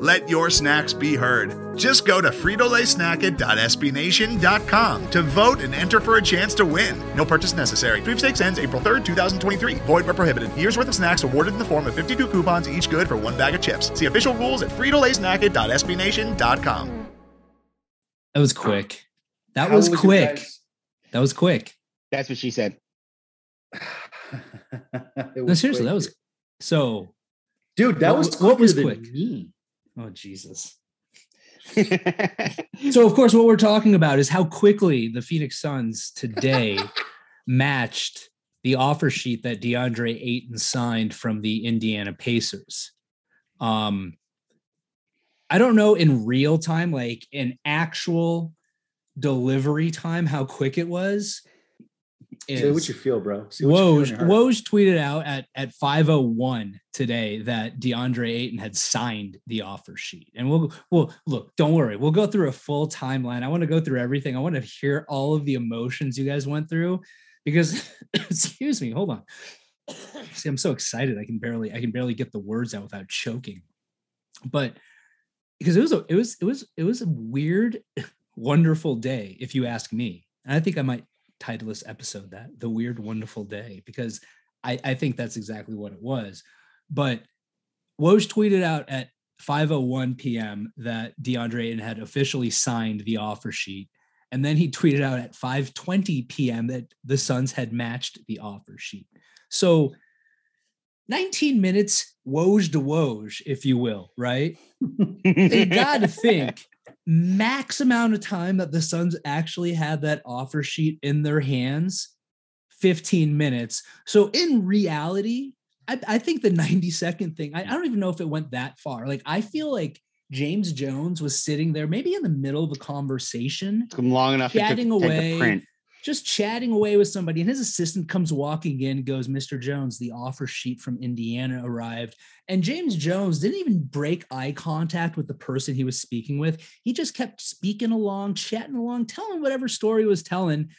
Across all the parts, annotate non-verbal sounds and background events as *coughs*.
Let your snacks be heard. Just go to fritolaysnacket.sbnation.com to vote and enter for a chance to win. No purchase necessary. Sweepstakes ends April 3rd, 2023. Void where prohibited. Year's worth of snacks awarded in the form of 52 coupons, each good for one bag of chips. See official rules at fritolaysnacket.sbnation.com. That was quick. That was was quick. guys- That was quick. That's what she said. No, seriously, quick, that was so. dude. That what- was what was quicker than quick? me. Oh Jesus. *laughs* So of course, what we're talking about is how quickly the Phoenix Suns today *laughs* matched the offer sheet that DeAndre Ayton signed from the Indiana Pacers. Um, I don't know in real time, like in actual delivery time, how quick it was. Say what is- you feel, bro. Say what you feel in Woj. Woj tweeted out at, at 501 today that DeAndre Ayton had signed the offer sheet. And we'll we'll look, don't worry, we'll go through a full timeline. I want to go through everything. I want to hear all of the emotions you guys went through because *coughs* excuse me, hold on. *coughs* See, I'm so excited. I can barely I can barely get the words out without choking. But because it was a it was it was it was a weird, *coughs* wonderful day, if you ask me. And I think I might title this episode that the weird wonderful day because I, I think that's exactly what it was but Woj tweeted out at 5:01 p.m. that DeAndre Ayton had officially signed the offer sheet and then he tweeted out at 5:20 p.m. that the Suns had matched the offer sheet so 19 minutes Woj to Woj if you will right *laughs* they got to think max amount of time that the Suns actually had that offer sheet in their hands 15 minutes. So in reality, I, I think the 90 second thing, I, I don't even know if it went that far. Like, I feel like James Jones was sitting there, maybe in the middle of a conversation, Took him long enough Chatting to away. The just chatting away with somebody, and his assistant comes walking in, goes, Mr. Jones, the offer sheet from Indiana arrived. And James Jones didn't even break eye contact with the person he was speaking with. He just kept speaking along, chatting along, telling whatever story he was telling.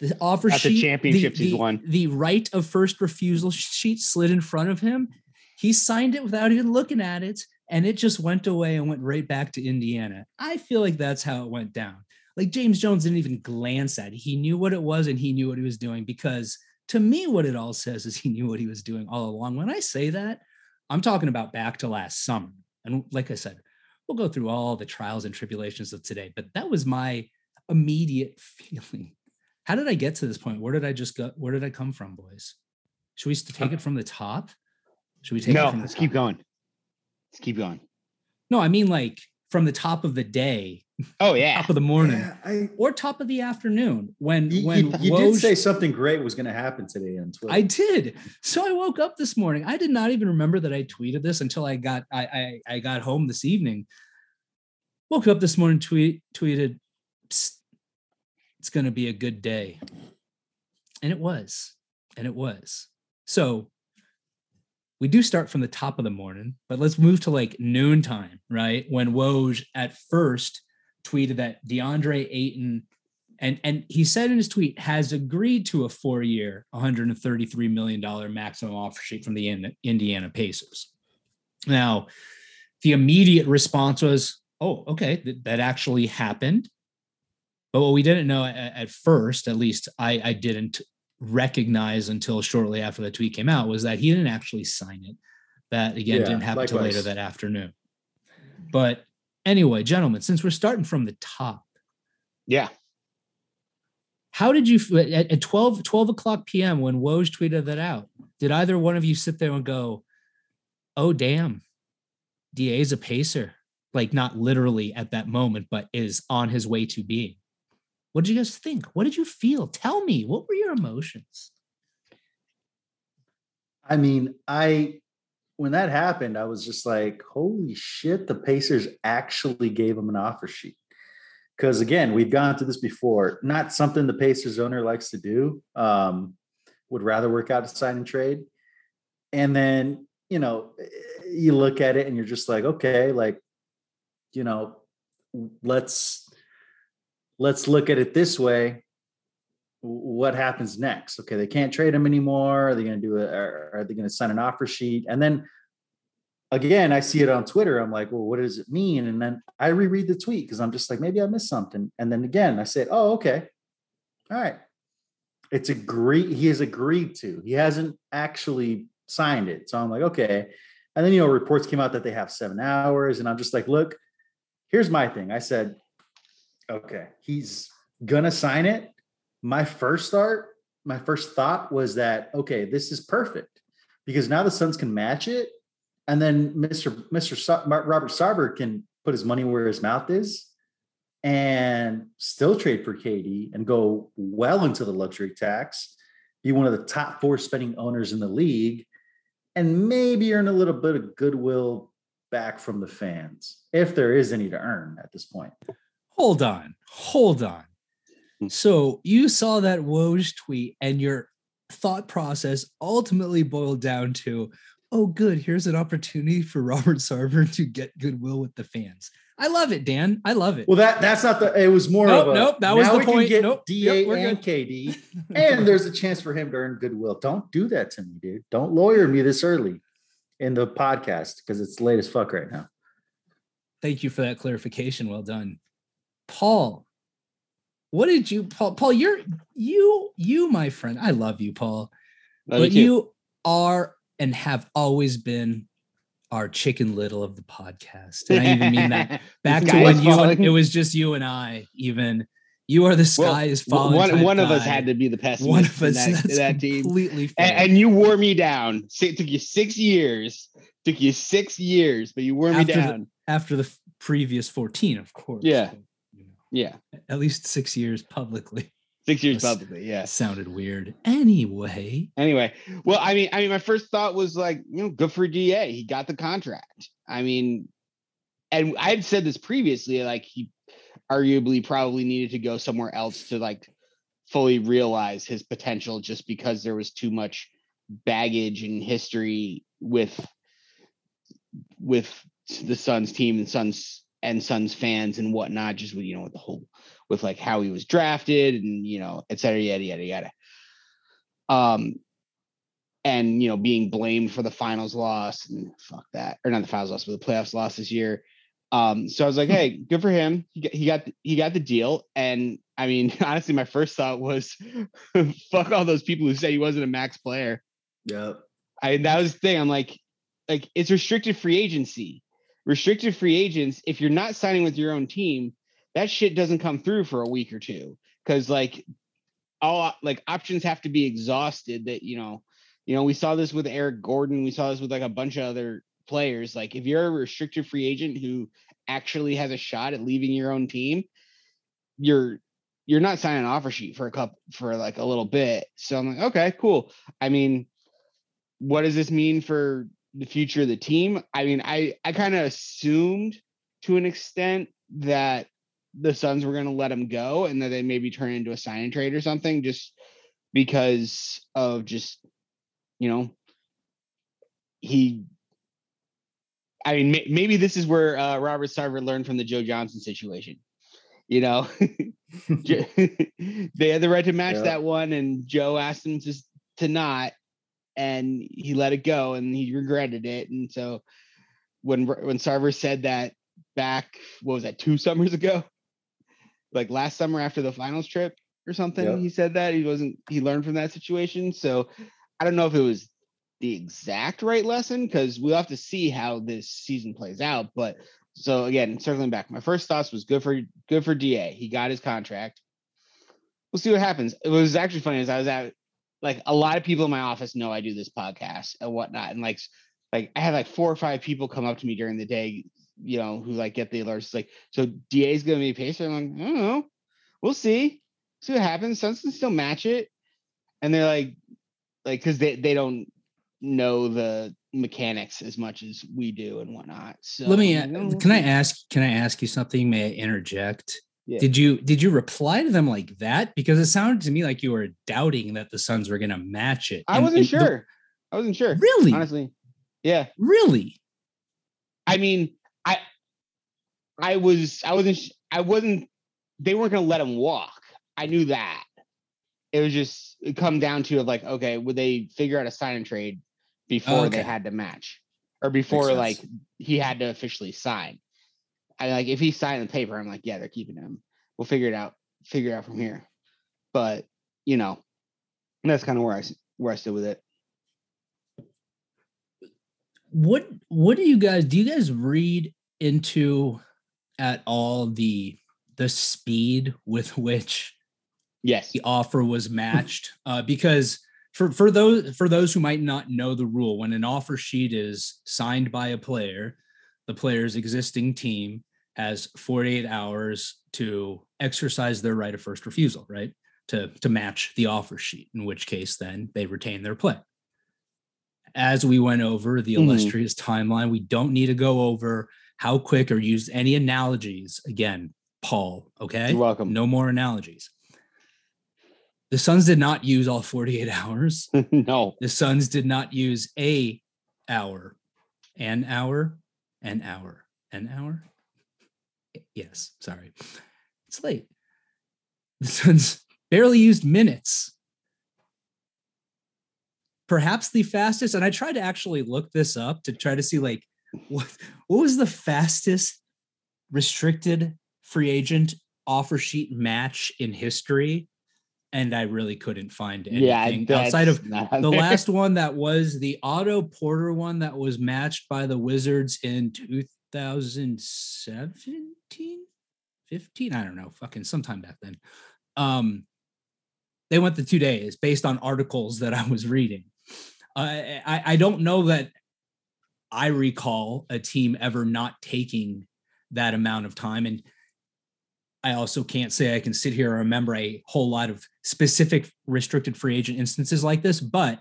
The offer At the sheet, championships he's the, won. the right of first refusal sheet slid in front of him. He signed it without even looking at it, and it just went away and went right back to Indiana. I feel like that's how it went down like James Jones didn't even glance at it. He knew what it was and he knew what he was doing because to me, what it all says is he knew what he was doing all along. When I say that, I'm talking about back to last summer. And like I said, we'll go through all the trials and tribulations of today, but that was my immediate *laughs* feeling. How did I get to this point? Where did I just go? Where did I come from, boys? Should we take it from the top? Should we take it No, from the let's top? keep going. Let's keep going. No, I mean like from the top of the day, Oh yeah. top of the morning, Yeah, I, or top of the afternoon when you, when you, you Woj- did say something great was going to happen today on Twitter. I did. So I woke up this morning. I did not even remember that I tweeted this until I got I I, I got home this evening. Woke up this morning, tweet tweeted, "It's going to be a good day," and it was, and it was. So we do start from the top of the morning, but let's move to like noontime, right? When Woj at first tweeted that DeAndre Ayton and and he said in his tweet has agreed to a four-year 133 million dollar maximum offer sheet from the indiana pacers now the immediate response was oh okay th- that actually happened but what we didn't know at, at first at least I, I didn't recognize until shortly after the tweet came out was that he didn't actually sign it that again Yeah, didn't happen until later that afternoon but anyway gentlemen since we're starting from the top Yeah. how did you at, at 12, 12 o'clock p.m. when Woj tweeted that out? Did either one of you sit there and go, "Oh damn, DA is a pacer"? Like not literally at that moment, but is on his way to being. What did you guys think? What did you feel? Tell me. What were your emotions? I mean, I when that happened, I was just like, holy shit, the Pacers actually gave him an offer sheet. Because again, we've gone through this before. Not something the Pacers owner likes to do. Um, would rather work out a sign and trade. And then, you know, you look at it and you're just like, okay, like, you know, let's let's look at it this way what happens next? Okay, they can't trade him anymore. Are they going to do it? Are, they going to sign an offer sheet? And then again, I see it on Twitter. I'm like, well, what does it mean? And then I reread the tweet because I'm just like, maybe I missed something. And then again, I said, oh, okay, all right. It's agreed. He has agreed to. He hasn't actually signed it. So I'm like, okay. And then you know, reports came out that they have seven hours, and I'm just like, look, here's my thing. I said, okay, he's gonna sign it my first thought, my first thought was that okay, this is perfect because now the Suns can match it, and then Mr. Mr. Robert Sarver can put his money where his mouth is and still trade for KD and go well into the luxury tax, be one of the top four spending owners in the league, and maybe earn a little bit of goodwill back from the fans, if there is any to earn at this point. Hold on, hold on. Hmm. So you saw that Woj tweet and your thought process ultimately boiled down to, oh, good, here's an opportunity for Robert Sarver to get goodwill with the fans. I love it, Dan. I love it. Well, that that's not the. It was more nope, of a. Nope, that was the point. Can get nope, Da yep, and KD, *laughs* and there's a chance for him to earn goodwill. Don't do that to me, dude. Don't lawyer me this early in the podcast because it's late as fuck right now. Thank you for that clarification. Well done, Paul. What did you, Paul? Paul, you're you, you, my friend. I love you, Paul. Love but you, you are and have always been our chicken little of the podcast. And I even mean that *laughs* back to when you it was just you and I, even. You are the sky well, is falling. One, one of us had to be the pessimist. One of us that, that team. Completely and, and, you wore me down. It took you six years. Took you six years, but you wore after me down. The, after the previous 14, of course. Yeah. Yeah. At least six years publicly. Six years *laughs* publicly, yeah. Sounded weird. Anyway. Anyway, well, I mean, I mean, my first thought was like, you know, good for Da. He got the contract. I mean, and I had said this previously, like he arguably probably needed to go somewhere else to like fully realize his potential just because there was too much baggage and history with with the Suns team and Suns and Suns fans and whatnot, just with you know with the whole with like how he was drafted and you know et cetera yada yada yada. Um, and you know being blamed for the finals loss and fuck that or not the finals loss but the playoffs loss this year. Um, so I was like, hey, good for him. He got he got he got the deal. And I mean, *laughs* honestly, my first thought was, *laughs* fuck all those people who said he wasn't a max player. Yep. I that was the thing. I'm like, like it's restricted free agency restricted free agents, if you're not signing with your own team, that shit doesn't come through for a week or two. Cause like all like options have to be exhausted that, you know, you know, we saw this with Eric Gordon. We saw this with like a bunch of other players. Like if you're a restricted free agent who actually has a shot at leaving your own team, you're you're not signing an offer sheet for a cup for like a little bit. So I'm like, okay, cool. I mean, what does this mean for the future of the team. I mean, I I kind of assumed to an extent that the Suns were going to let him go and that they maybe turn into a sign and trade or something just because of just you know he I mean may, maybe this is where uh, Robert Sarver learned from the Joe Johnson situation. You know, *laughs* *laughs* they had the right to match yeah. that one, and Joe asked him to to not, and he let it go and he regretted it. And so when when Sarver said that back, what was that, two *laughs* summers ago? Like last summer after the finals trip or something, yep. he said that he wasn't he learned from that situation. So I don't know if it was the exact right lesson because we'll have to see how this season plays out. But so again, circling back, my first thoughts was good for good for Da. He got his contract. We'll see what happens. It was actually funny as I was at like a lot of people in my office know I do this podcast and whatnot. And like, like I have like four or five people come up to me during the day, you know, who like get the alerts. like, so Da is going to be a pacer. I'm like, I don't know. We'll see. See what happens. Suns can still match it. And they're like, like, cause they, they don't, know the mechanics as much as we do and whatnot. So Let me. Can I "Oh, ask? Can I ask you something? May I interject? Yeah. Did you did you reply to them like that? Because it sounded to me like you were doubting that the Suns were going to match it. I And- wasn't and the- sure. I wasn't sure. really, Honestly. Yeah. really. I mean, I I was I wasn't I wasn't they weren't gonna let him walk. I knew that. It was just it come down to of like, okay, would they figure out a sign and trade before oh, they Okay. had to match? Or before like he had to officially sign. I like if he signed the paper, I'm like, yeah, they're keeping him. We'll figure it out, figure it out from here. But you know, that's kind of where I where I stood with it. What what do you guys do? You guys read into at all the the speed with which Yes. the offer was matched *laughs* uh, because for for those for those who might not know the rule when an offer sheet is signed by a player the player's existing team has 48 hours to exercise their right of first refusal right to to match the offer sheet in which case then they retain their play as we went over the Mhm. illustrious timeline we don't need to go over how quick or use any analogies again paul okay You're welcome. no more analogies. The Suns did not use all 48 hours. *laughs* no. The Suns did not use a hour, an hour, an hour, an hour. Yes, sorry. It's late. *laughs* The Suns barely used minutes. Perhaps the fastest, and I tried to actually look this up to try to see like what what was the fastest restricted free agent offer sheet match in history and i really couldn't find Yeah. anything outside of the there. last one that was the Otto Porter one that was matched by the Wizards in 2017, 15. I don't know, fucking sometime back then. Um, they went the two days based on articles that I was reading. Uh, I, I don't know that I recall a team ever not taking that amount of time. And I also can't say I can sit here and remember a whole lot of specific restricted free agent instances like this, but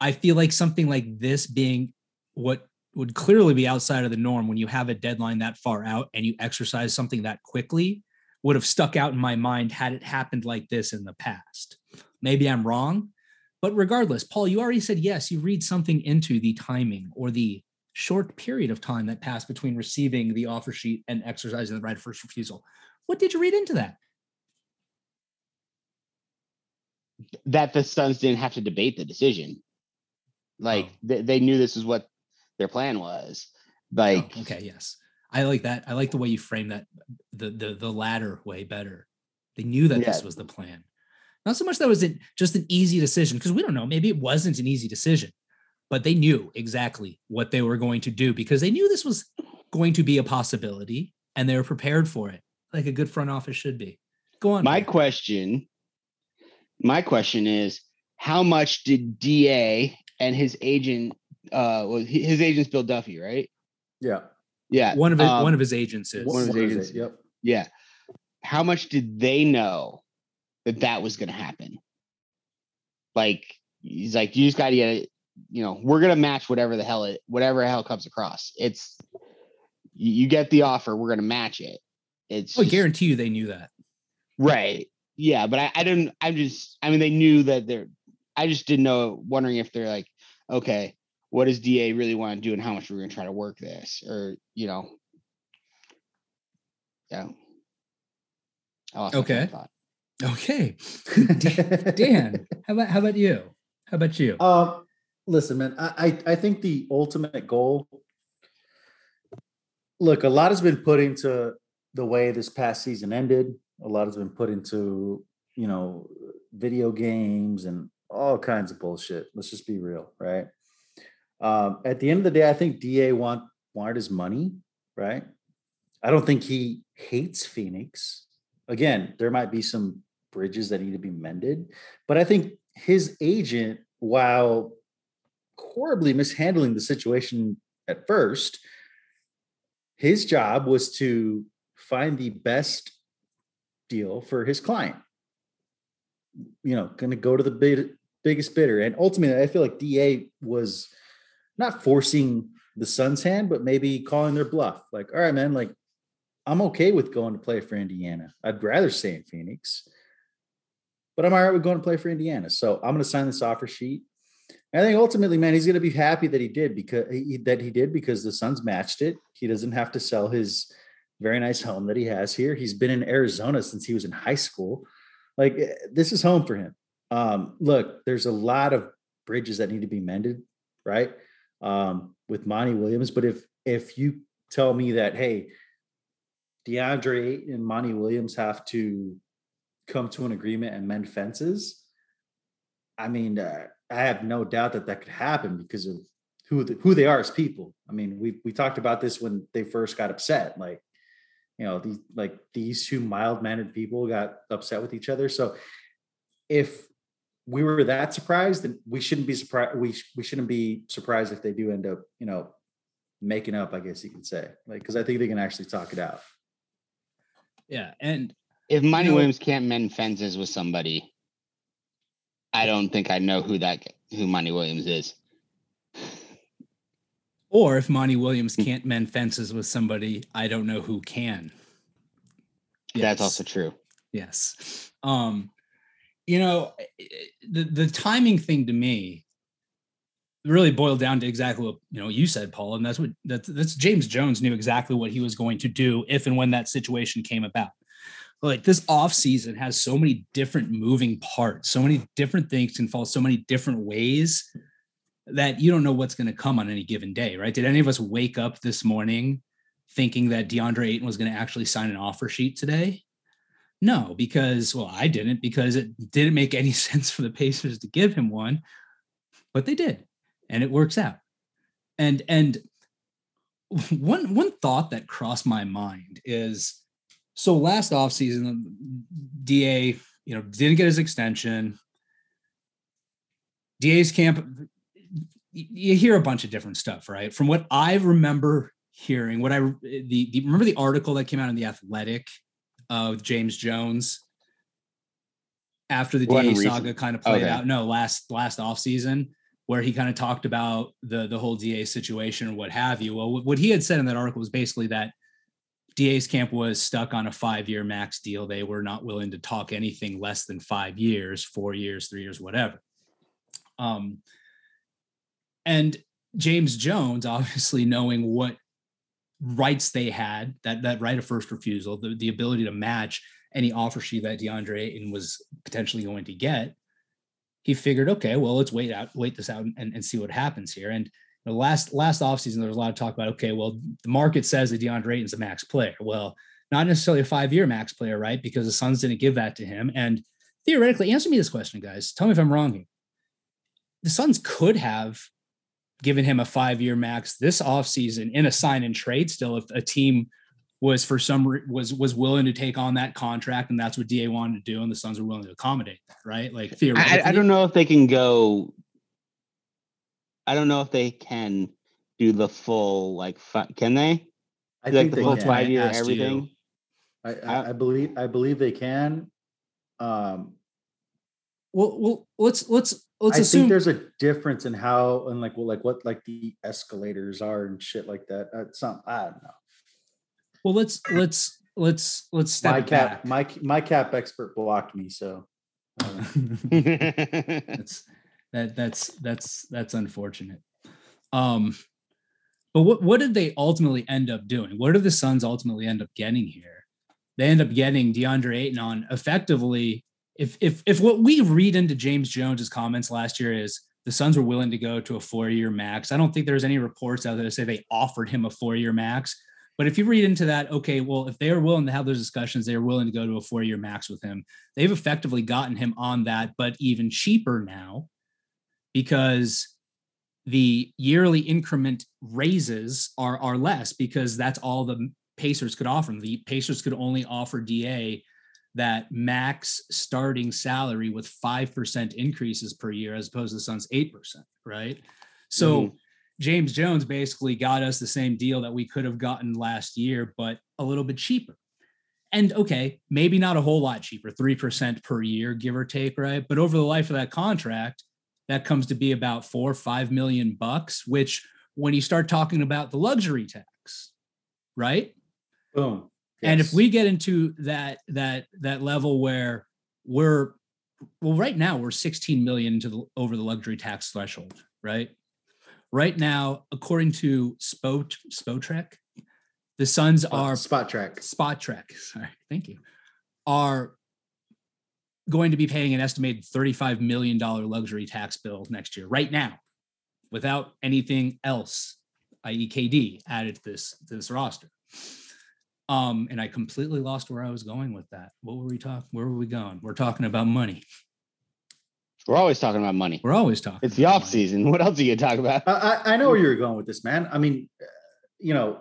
I feel like something like this being what would clearly be outside of the norm when you have a deadline that far out and you exercise something that quickly would have stuck out in my mind had it happened like this in the past. Maybe I'm wrong, but regardless, Paul, you already said yes, you read something into the timing or the short period of time that passed between receiving the offer sheet and exercising the right of first refusal. What did you read into that? that the Suns didn't have to debate the decision. Like Oh. they, they knew this is what their plan was. Oh, like Oh, okay, yes. I like that. I like the way you frame that the the the latter way better. They knew that this was the plan. Not so much that was it just an easy decision because we don't know. Maybe it wasn't an easy decision, but they knew exactly what they were going to do because they knew this was going to be a possibility and they were prepared for it, like a good front office should be. Go on. my Paul. question, my question is how much did DA and his agent uh was his agent's Bill Duffy, right? Yeah. Yeah. one of it, um, one of his agents is One of his What is it? agents. Yep. Yeah. How much did they know that that was going to happen? Like, he's like, you just got to get, it. you know, we're going to match whatever the hell it, whatever the hell comes across. It's, you, you get the offer, we're going to match it. It's I just- guarantee you they knew that. right. Yeah. But I, I didn't, I'm just, I mean, they knew that they're, I just didn't know, wondering if they're like, okay, what does DA really want to do and how much we're going to try to work this or, you know, yeah. I lost my train of Okay. Okay. *laughs* Dan, how about how about you? How about you? Um, listen, man, I, I I think the ultimate goal. Look, a lot has been put into the way this past season ended. A lot has been put into you know video games and all kinds of bullshit. Let's just be real, right? Um, at the end of the day, I think Da want wanted his money, right? I don't think he hates Phoenix. Again, there might be some bridges that need to be mended, but I think his agent, while horribly mishandling the situation at first, his job was to find the best deal for his client. You know, going to go to the big, biggest bidder. And ultimately, I feel like DA was not forcing the Suns' hand, but maybe calling their bluff. Like, all right, man, like I'm okay with going to play for Indiana. I'd rather stay in Phoenix, but I'm all right with going to play for Indiana. So I'm going to sign this offer sheet. I think ultimately, man, he's going to be happy that he did because he, that he did because the Suns matched it. He doesn't have to sell his very nice home that he has here. He's been in Arizona since he was in high school. Like eh, this is home for him. Um, look, there's a lot of bridges that need to be mended, right? Um, with Monty Williams. But if if you tell me that, hey, DeAndre and Monty Williams have to come to an agreement and mend fences, I mean, uh, I have no doubt that that could happen because of who the, who they are as people. I mean, we we talked about this when they first got upset. Like, you know, these like these two mild mannered people got upset with each other. So, if we were that surprised, then we shouldn't be surprised. We we shouldn't be surprised if they do end up, you know, making up. I guess you can say, like, because I think they can actually talk it out. Yeah, and if Monty you know, Williams can't mend fences with somebody, I don't think I know who that who Monty Williams is. Or if Monty Williams can't mend fences with somebody, I don't know who can. Yes. That's also true. Yes. Um, you know, eh, eh, the the timing thing to me really boiled down to exactly what you know you said, Paul, and that's what that's that's James Jones knew exactly what he was going to do if and when that situation came about. Like this off season has so many different moving parts, so many different things can fall so many different ways that you don't know what's going to come on any given day, right? Did any of us wake up this morning thinking that DeAndre Ayton was going to actually sign an offer sheet today? No, because well, I didn't because it didn't make any *laughs* sense for the Pacers to give him one, but they did, and it works out. And and *laughs* one one thought that crossed my mind is so last offseason, DA, you know, didn't get his extension. DA's camp, you hear a bunch of different stuff, right? From what I remember hearing, what I the, the remember the article that came out in the Athletic uh, with James Jones after the DA saga kind of played okay. out. No, last last off season where he kind of talked about the the whole DA situation or what have you. Well, what he had said in that article was basically that DA's camp was stuck on a five year max deal. They were not willing to talk anything less than five years, four years, three years, whatever. Um, and James Jones, *laughs* obviously knowing what rights they had that that right of first refusal, the, the ability to match any offer sheet that DeAndre Ayton was potentially going to get, he figured, okay, well, let's wait out, wait this out and, and see what happens here. And the last last offseason, there was a lot of talk about, okay, well, the market says that DeAndre Ayton's a max player. Well, not necessarily a five-year max player, right? Because the Suns didn't give that to him. And theoretically, answer me this question, guys. Tell me if I'm wrong here. The Suns could have given him a five year max this offseason in a sign and trade still if a team was for some was was willing to take on that contract and that's what da wanted to do and the suns were willing to accommodate that right? Like theoretically I, I don't know if they can go i don't know if they can do the full like can they? I like think the full five year everything? I, I, I believe i believe they can. Um well, well let's let's let's I assume think there's a difference in how and like well, like what like the escalators are and shit like that. That's some I don't know. Well, let's let's let's let's step my cap back. my my cap expert blocked me, so *laughs* *laughs* that's that that's that's that's unfortunate. Um, but what what did they ultimately end up doing? What do the Suns ultimately end up getting here? They end up getting DeAndre Ayton on effectively if if if what we read into James Jones's comments last year is the Suns were willing to go to a four-year max. I don't think there's any reports out there to say they offered him a four-year max. But if you read into that, okay, well, if they are willing to have those discussions, they are willing to go to a four-year max with him. They've effectively gotten him on that, but even cheaper now, because the yearly increment raises are are less because that's all the Pacers could offer. Them. The Pacers could only offer DA that max starting salary with 5% increases per year as opposed to the Suns 8%, right? So mm-hmm. James Jones basically got us the same deal that we could have gotten last year, but a little bit cheaper. And okay, maybe not a whole lot cheaper, 3% per year, give or take, right? But over the life of that contract, that comes to be about four or five million bucks, which when you start talking about the luxury tax, right? Boom. And if we get into that that that level where we're well, right now we're 16 million to the over the luxury tax threshold, right? Right now, according to Spot Spotrac, the Suns are spot track. Spot Trek, sorry, thank you, are going to be paying an estimated $35 million luxury tax bill next year, right now, without anything else, i.e. KD, added to this, to this roster. Um, and I completely lost where I was going with that. What were we talking? Where were we going? We're talking about money. We're always talking about money. We're always talking. It's the off money. season. *laughs* What else are you gonna talk about? I, I I know where you're going with this, man. I mean, uh, you know,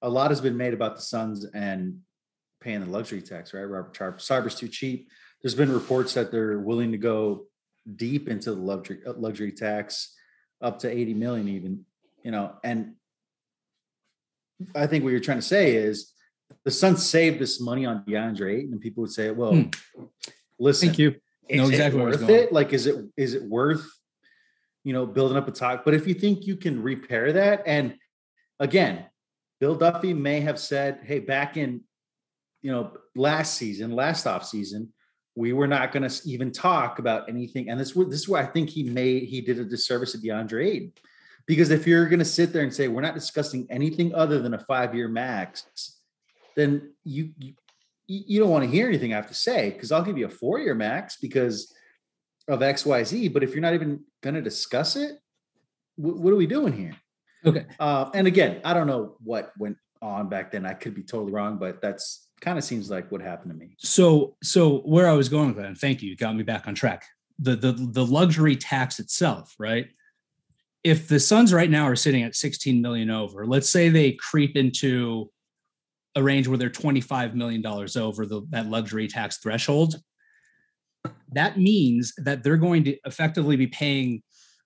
a lot has been made about the Suns and paying the luxury tax, right? Robert Sharp, cyber's too cheap. There's been reports that they're willing to go deep into the luxury uh, luxury tax, up to 80 million, even. You know, and I think what you're trying to say is the Suns saved this money on DeAndre Ayton, and people would say, "Well, Hmm. listen, Thank you. Know is exactly it worth it? Like, is it is it worth you know building up a talk? But if you think you can repair that, and again, Bill Duffy may have said, "Hey, back in you know last season, last off season, we were not going to even talk about anything." And this this is where I think he made he did a disservice to DeAndre Ayton. Because if you're going to sit there and say we're not discussing anything other than a five year max, then you, you you don't want to hear anything I have to say because I'll give you a four year max because of X, Y, Z. But if you're not even going to discuss it, wh- what are we doing here? Okay. Uh, and again, I don't know what went on back then. I could be totally wrong, but that's kind of seems like what happened to me. So, so where I was going with that, and thank you, you got me back on track. The the the luxury tax itself, right? If the Suns right now are sitting at 16 million over, let's say they creep into a range where they're 25 million dollars over the that luxury tax threshold. That means that they're going to effectively be paying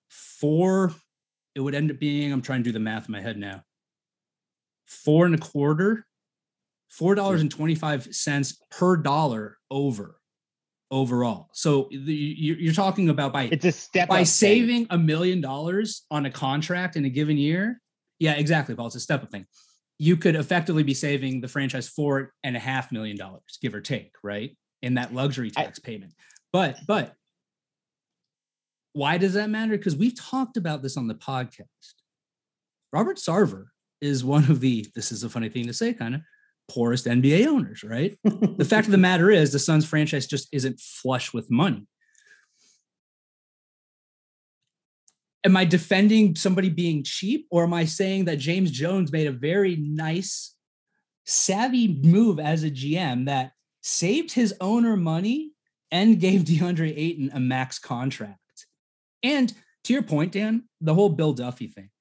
four. It would end up being. I'm trying to do the math in my head now. Four and a quarter four dollars and twenty five cents per dollar over overall. So you- you're talking about by It's a step by saving a million dollars on a contract in a given year. Yeah, exactly, Paul. It's a step up thing. You could effectively be saving the franchise four and a half million dollars, give or take, right, in that luxury I- tax payment. But but why does that matter? Because we've talked about this on the podcast. Robert Sarver is one of the. This is a funny thing to say, kind of poorest NBA owners, right? *laughs* the fact of the matter is the Suns franchise just isn't flush with money. Am I defending somebody being cheap or am I saying that James Jones made a very nice, savvy move as a GM that saved his owner money and gave DeAndre Ayton a max contract? And to your point, Dan, the whole Bill Duffy thing.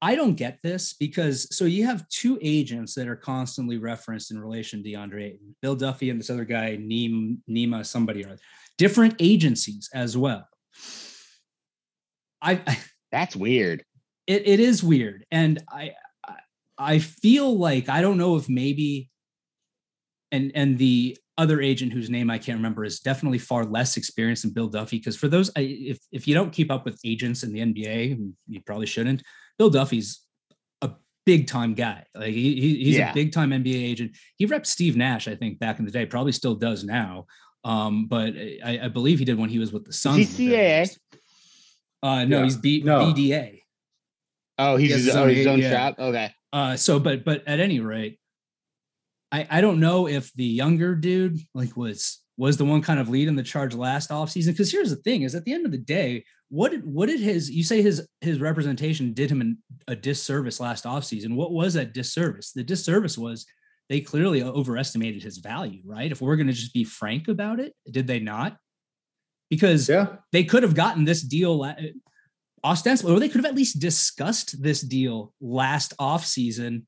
I don't get this because so you have two agents that are constantly referenced in relation to DeAndre Ayton, Bill Duffy and this other guy, Neem, Nima, somebody or other, different agencies as well. I, I *laughs* That's weird. it, it is weird, and I, I I feel like I don't know if maybe, and and the other agent whose name I can't remember is definitely far less experienced than Bill Duffy. Because for those, I- if if you don't keep up with agents in the NBA, you probably shouldn't. Bill Duffy's a big time guy. Like he, he- he's Yeah. a big time NBA agent. He repped Steve Nash, I think, back in the day. Probably still does now. Um, but I, I believe he did when he was with the Suns. he at the very CAA? least. Uh, no, Yeah. he's B, No. BDA. Oh, he's He his, his oh, own his own shop. Okay. Uh, so, but but at any rate, I I don't know if the younger dude like was was the one kind of leading the charge last offseason. Because here's the thing: is at the end of the day, what did what did his you say his his representation did him an, a disservice last offseason? What was that disservice? The disservice was they clearly overestimated his value, right? If we're going to just be frank about it, did they not? Because Yeah. they could have gotten this deal ostensibly, or they could have at least discussed this deal last offseason,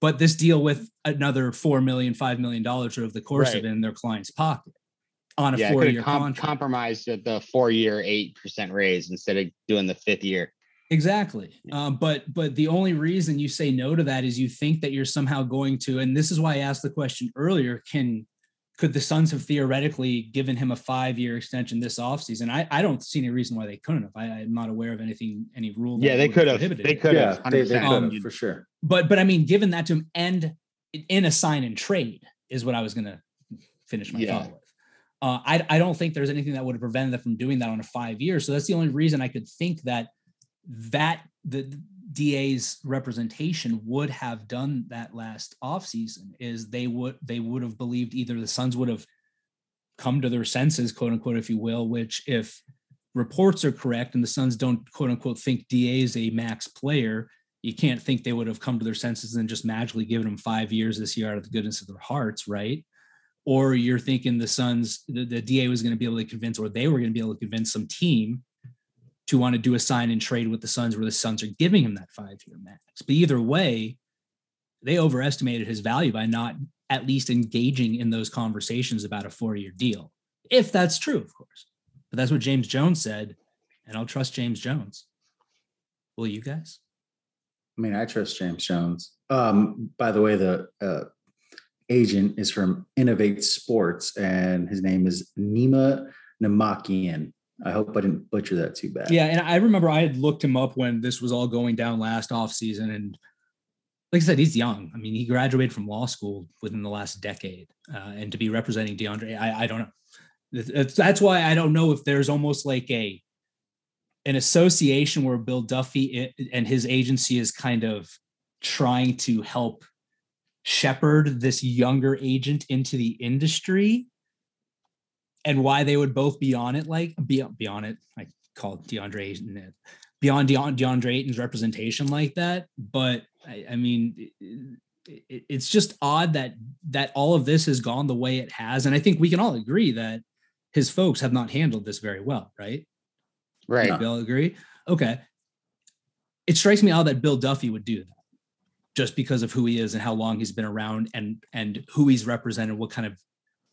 but this deal with another four million, five million dollars over the course Right. of it in their client's pocket on a Yeah, four-year com- contract. compromised at the four year, 8% raise instead of doing the fifth year. Exactly. Um, but but the only reason you say no to that is you think that you're somehow going to, and this is why I asked the question earlier, can could the Suns have theoretically given him a five year extension this offseason? I, I don't see any reason why they couldn't have. I, am not aware of anything, any rule. Yeah, they could have. They could have. Yeah, they, they could have for sure. But but I mean, given that to him and in a sign and trade is what I was going to finish my yeah. thought with. Uh, I, I don't think there's anything that would have prevented them from doing that on a five year. So that's the only reason I could think that that the DA's representation would have done that last offseason is they would they would have believed either the Suns would have come to their senses, quote unquote, if you will, which if reports are correct and the Suns don't quote unquote think DA is a max player, you can't think they would have come to their senses and just magically given them five years this year out of the goodness of their hearts, right? Or you're thinking the Suns, the, the DA was going to be able to convince, or they were going to be able to convince some team to want to do a sign and trade with the Suns where the Suns are giving him that five year max. But either way, they overestimated his value by not at least engaging in those conversations about a four year deal. If that's true, of course. But that's what James Jones said. And I'll trust James Jones. Will you guys? I mean, I trust James Jones. Um, by the way, the uh, agent is from Innovate Sports, and his name is Nima Namakian. I hope I didn't butcher that too bad. Yeah, and I remember I had looked him up when this was all going down last off season, and like I said, he's young. I mean, he graduated from law school within the last decade, uh, and to be representing DeAndre, I, I don't know. That's why I don't know if there's almost like a an association where Bill Duffy and his agency is kind of trying to help shepherd this younger agent into the industry and why they would both be on it, like be, be on it. I call DeAndre Ayton uh, beyond DeAndre Ayton's representation like that. But I, I mean, it, it's just odd that that all of this has gone the way it has, and I think we can all agree that his folks have not handled this very well, right? Right. Bill agree. Okay. It strikes me odd that Bill Duffy would do that just because of who he is and how long he's been around and and who he's represented, what kind of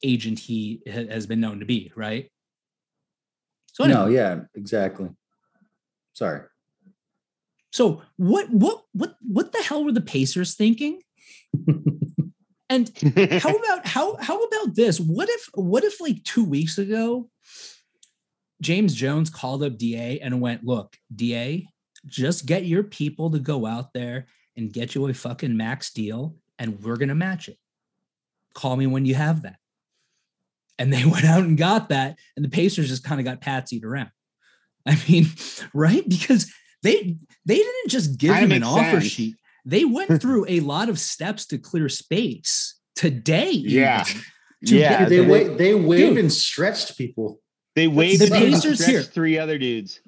agent he ha- has been known to be, right? So anyway. no, yeah, exactly. Sorry. So what what what what the hell were the Pacers thinking? *laughs* and how about how how about this? What if what if like 2 weeks ago James Jones called up DA and went, "Look, DA, just get your people to go out there and get you a fucking max deal and we're going to match it. Call me when you have that." And they *laughs* went out and got that, and the Pacers just kind of got patsied around. *laughs* I mean, *laughs* right? Because they they didn't just give him an offer sense. sheet. They went through a lot of steps to clear space today. Yeah. yeah. They, they, they waived and stretched people. They waived the Pacers here. Three other dudes.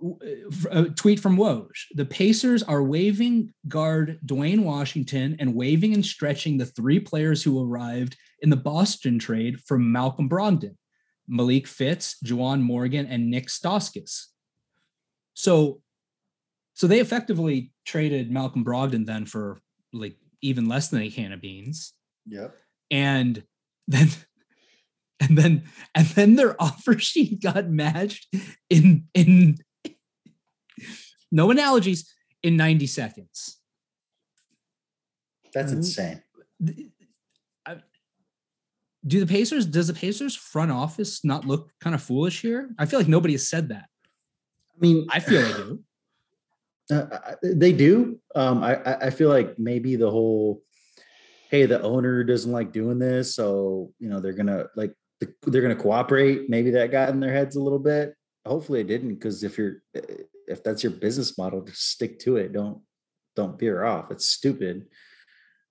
A uh, uh, tweet from Woj. The Pacers are waiving guard Duane Washington and waiving and stretching the three players who arrived in the Boston trade from Malcolm Brogdon, Malik Fitts, Juwan Morgan, and Nick Stauskas. So, so they effectively traded Malcolm Brogdon then for like even less than a can of beans. Yep. And then *laughs* and then and then their *laughs* offer sheet got matched in in no analogies in 90 seconds. That's insane do the Pacers, does the Pacers front office not look kind of foolish here? I feel like nobody has said that. I mean, I feel they do. *sighs* Uh, they do. Um, I, I feel like maybe the whole, hey, the owner doesn't like doing this, so you know they're gonna like they're gonna cooperate. Maybe that got in their heads a little bit. Hopefully, it didn't, because if you're if that's your business model, just stick to it. Don't don't veer off. It's stupid.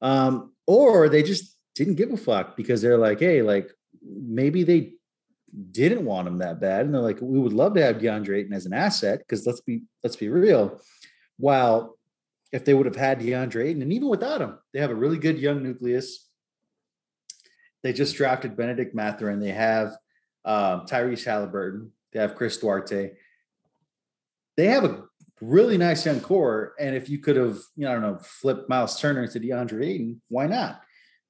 Um, or they just didn't give a fuck because they're like, hey, like maybe they didn't want him that bad, and they're like, we would love to have DeAndre Ayton as an asset because let's be let's be real. While if they would have had DeAndre Ayton, and even without him, they have a really good young nucleus. They just drafted Bennedict Mathurin. They have um, Tyrese Haliburton. They have Chris Duarte. They have a really nice young core. And if you could have, you know, I don't know, flipped Miles Turner into DeAndre Ayton, why not?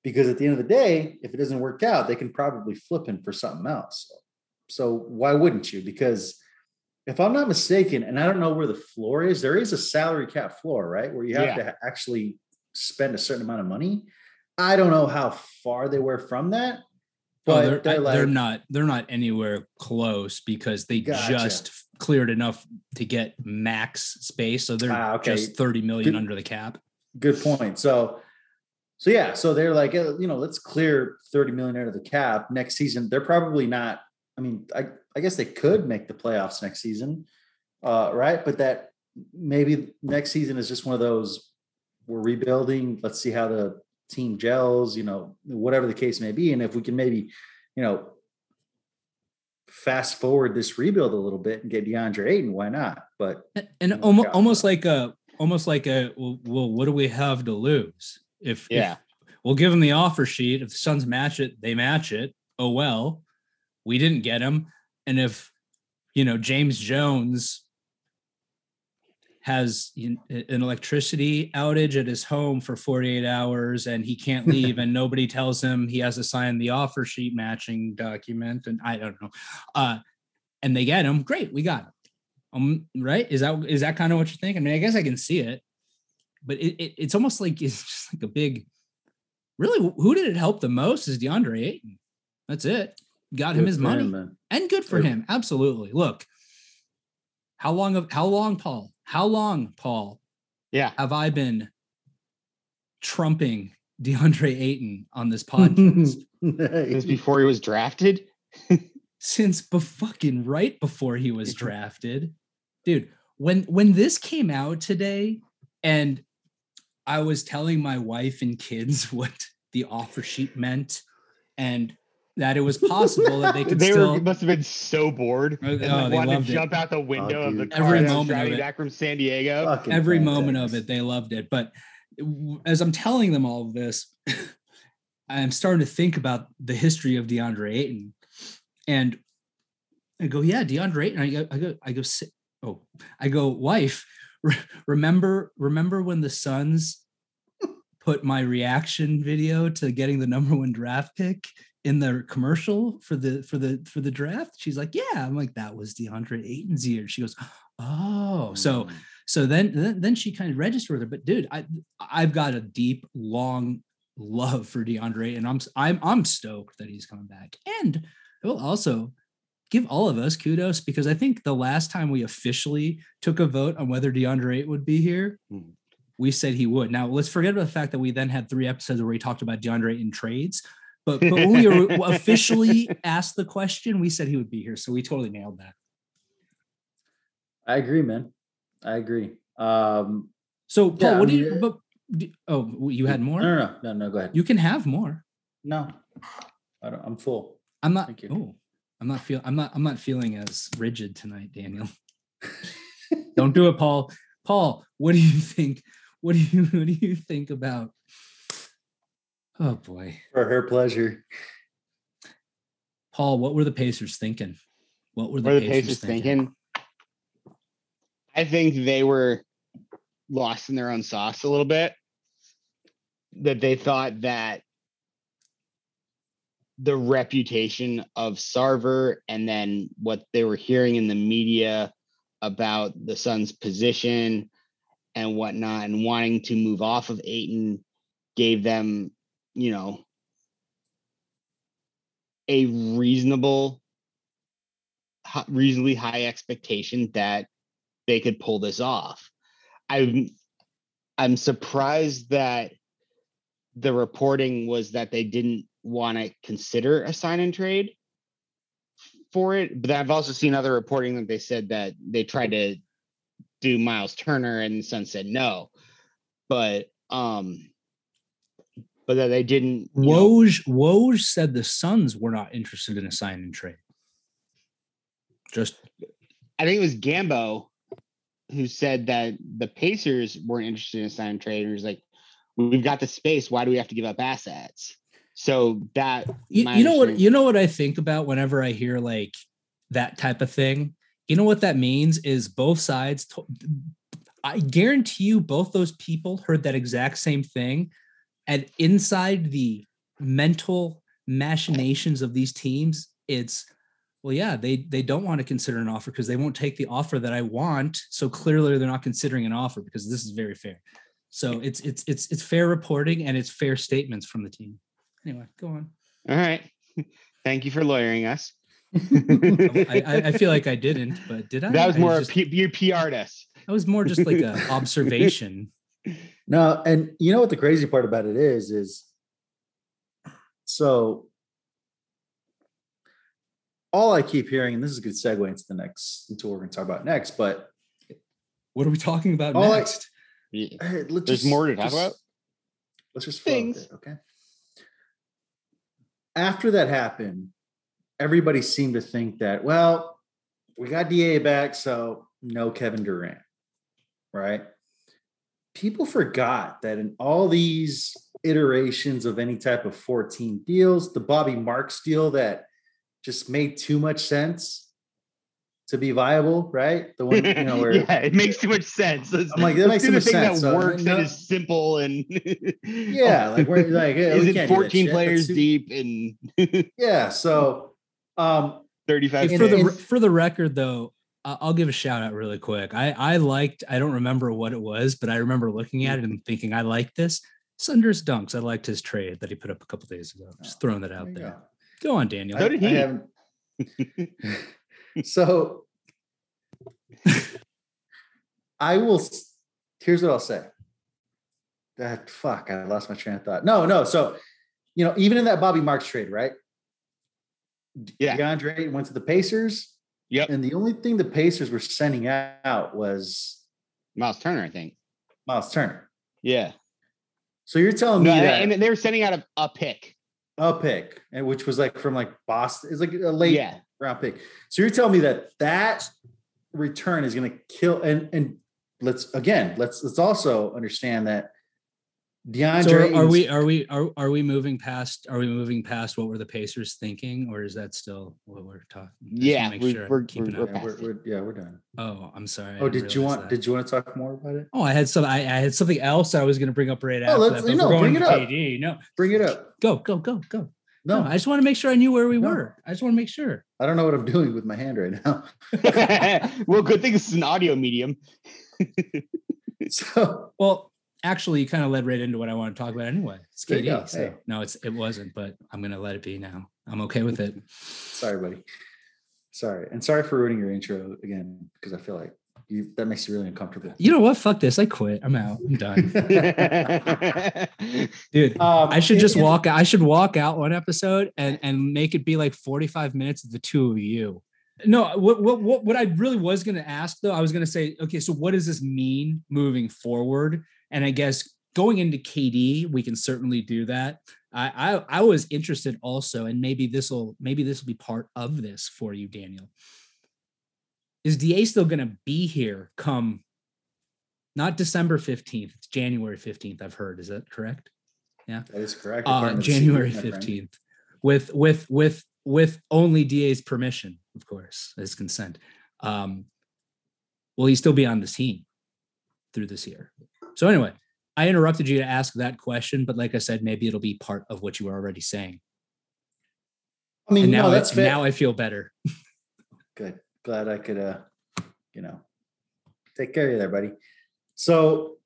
because at the end of the day, if it doesn't work out, they can probably flip him for something else. So why wouldn't you? Because if I'm not mistaken, and I don't know where the floor is, there is a salary cap floor, right? Where you have yeah. to actually spend a certain amount of money. I don't know how far they were from that, Oh, they're, they're, like, they're not they're not anywhere close because they Gotcha. just cleared enough to get max space. So they're Ah, okay. just 30 million Good- under the cap. good point. So, so yeah, so they're like, you know, let's clear 30 million out of the cap next season. They're probably not, I mean, I, I guess they could make the playoffs next season. Uh, right. But that maybe next season is just one of those we're rebuilding. Let's see how the team gels, you know, whatever the case may be. And if we can maybe, you know, fast forward this rebuild a little bit and get DeAndre Ayton, why not? But And- And almost, almost like a almost like a well, well, what do we have to lose? If if Yeah. we'll give them the offer sheet. If the Suns match it, they match it. Oh well, we didn't get him. And if you know James Jones has an electricity outage at his home for 48 hours and he can't *laughs* leave and nobody tells him he has to sign the offer sheet matching document and I don't know. Uh and they get him, great, we got him. Um, right? Is that is that kind of what you think? I mean, I guess I can see it, but it, it it's almost like *laughs* it's just like a big. Really, who did it help the most is DeAndre Ayton. That's it. Got him good his money, him, and good for him. Absolutely. Look, how long of how long, Paul? How long, Paul, Yeah. have I been trumping DeAndre Ayton on this podcast? *laughs* Since before he was drafted. since be fucking right before he was *laughs* drafted. Dude, when when this came out today and I was telling my wife and kids *laughs* what the offer sheet meant and that it was possible that they could *laughs* they still were must have been so bored. Oh, and oh, they wanted loved to it. jump out the window of the car Every that was moment of driving it. back from San Diego. Fucking every moment of it they loved it but as i'm telling them all of this *laughs* i'm starting to think about the history of deandre ayton and i go yeah deandre ayton i go i go i go oh i go wife re- remember remember when the suns put my reaction video to getting the number one draft pick in the commercial for the for the for the draft she's like yeah i'm like that was deandre ayton's year she goes oh so Mm. so then, then then she kind of registered with her. But dude, I I've got a deep, long love for DeAndre, and I'm I'm I'm stoked that he's coming back. And will also give all of us kudos because I think the last time we officially took a vote on whether DeAndre would be here, Mhm. we said he would. Now let's forget about the fact that we then had three episodes where we talked about DeAndre in trades. But, but when we were officially asked the question, we said he would be here. So we totally nailed that. I agree, man. I agree. Um, So Paul, Yeah, I what do you? it- But, do- oh, you had more. no, no, no, no, no. Go ahead. You can have more. no, I don't, I'm full. I'm not. Thank you. Oh, I'm not feel. I'm not. I'm not feeling as rigid tonight, Daniel. *laughs* Don't do it, Paul. Paul, what do you think? What do you What do you think about? Oh boy, For her pleasure. Paul, what were the Pacers thinking? What were the, What are the Pacers, Pacers thinking? thinking? I think they were lost in their own sauce a little bit. That they thought that the reputation of Sarver and then what they were hearing in the media about the Suns' position and whatnot, and wanting to move off of Ayton gave them, you know, a reasonable reasonably high expectation that they could pull this off. I'm I'm surprised that the reporting was that they didn't want to consider a sign and trade for it, but I've also seen other reporting that they said that they tried to do Miles Turner and the Sun said no. But um but that they didn't you know, Woj Woj said the Suns were not interested in a sign and trade. Just I think it was Gambo who said that the Pacers weren't interested in a sign and trade. And he was like, "We've got the space. Why do we have to give up assets?" So that you, you know what you know what I think about whenever I hear like that type of thing. You know what that means is both sides. To- I guarantee you, both those people heard that exact same thing, and inside the mental machinations of these teams, it's well, yeah, they they don't want to consider an offer because they won't take the offer that I want. So clearly, they're not considering an offer because this is very fair. So it's it's it's it's fair reporting and it's fair statements from the team. Anyway, go on. all right. *laughs* Thank you for lawyering us. *laughs* I, I, feel like I didn't, but did I? That was I more just- P- you PR'd us. that was more just like a *laughs* observation. No, and you know what the crazy part about it is, is so all I keep hearing, and this is a good segue into the next, into what we're going to talk about next, but What are we talking about all I- next? Yeah. hey, let's There's just- more to talk just- about. Let's just flow Things. it, okay? After that happened, everybody seemed to think that, well, we got DA back, so no Kevin Durant, right? People forgot that in all these iterations of any type of 14 deals, the Bobby Marks deal that just made too much sense to be viable, right? The one, you know, *laughs* where yeah, it makes too much sense. Let's, I'm like, that makes too the much thing sense. that So, works no- and is simple and *laughs* yeah, like we're *laughs* like, yeah, is we it can't do that 14 players too- deep and Yeah, so um 35 for the for the record though I- i'll give a shout out really quick i i liked i don't remember what it was but i remember looking at it mm-hmm. and thinking i like this sunders dunks i liked his trade that he put up a couple days ago oh, just throwing that out you there go. go on daniel So did I he. haven't- *laughs* so I will. Here's what I'll say. That fuck, I lost my train of thought. No, no. So, you know, even in that Bobby Marks trade, right? Yeah. DeAndre went to the Pacers, Yep. and the only thing the Pacers were sending out was Miles Turner, I think. Miles Turner. Yeah. So you're telling No, me that and they were sending out a, a pick. a pick, and which was like from like Boston, it's like a late Yeah. round pick. So you're telling me that that return is going to kill and and let's again let's let's also understand that DeAndre so are, are we are we are, are we moving past are we moving past what were the pacers thinking or is that still what we're talking I just wanna Yeah, make we- sure I'm we're- keeping we're- up. yeah, we're, we're- yeah we're done. oh i'm sorry Oh, didn't you want that. did you want to talk more about it? oh i had some I, I had something else i was going to bring up right Oh, after let's- that, no, bring it up. KD. no Bring it up. go go go go No, No, I just want to make sure I knew where we No. were. I just want to make sure. I don't know what I'm doing with my hand right now. *laughs* well, good thing this is an audio medium. *laughs* So Well, actually, you kind of led right into what I want to talk about anyway. It's KD. So Hey. no, it's it wasn't, but I'm gonna let it be now. I'm okay with it. sorry, buddy. Sorry, and sorry for ruining your intro again because I feel like you that makes you really uncomfortable. You know what? Fuck this. I quit. I'm out. I'm done. *laughs* Dude, Um, I should just walk I should walk out one episode and and make it be like 45 minutes of the two of you. No, what what what, what I really was going to ask though, I was going to say, okay, so what does this mean moving forward? And I guess going into KD, we can certainly do that. I I, I was interested also, and maybe this will maybe this will be part of this for you, Daniel. Is DA still going to be here come not December 15th, it's January 15th, I've heard. Is that correct? Yeah, that is correct. uh, according to the January secret, my friend. fifteenth, with with with with only DA's permission, of course, his consent. Um, will he still be on the team through this year? So anyway, I interrupted you to ask that question, but like I said, maybe it'll be part of what you were already saying. I mean, And now, no, I- that's fair. now I feel better. *laughs* Good. Glad I could, uh, you know, take care of you there, buddy. So,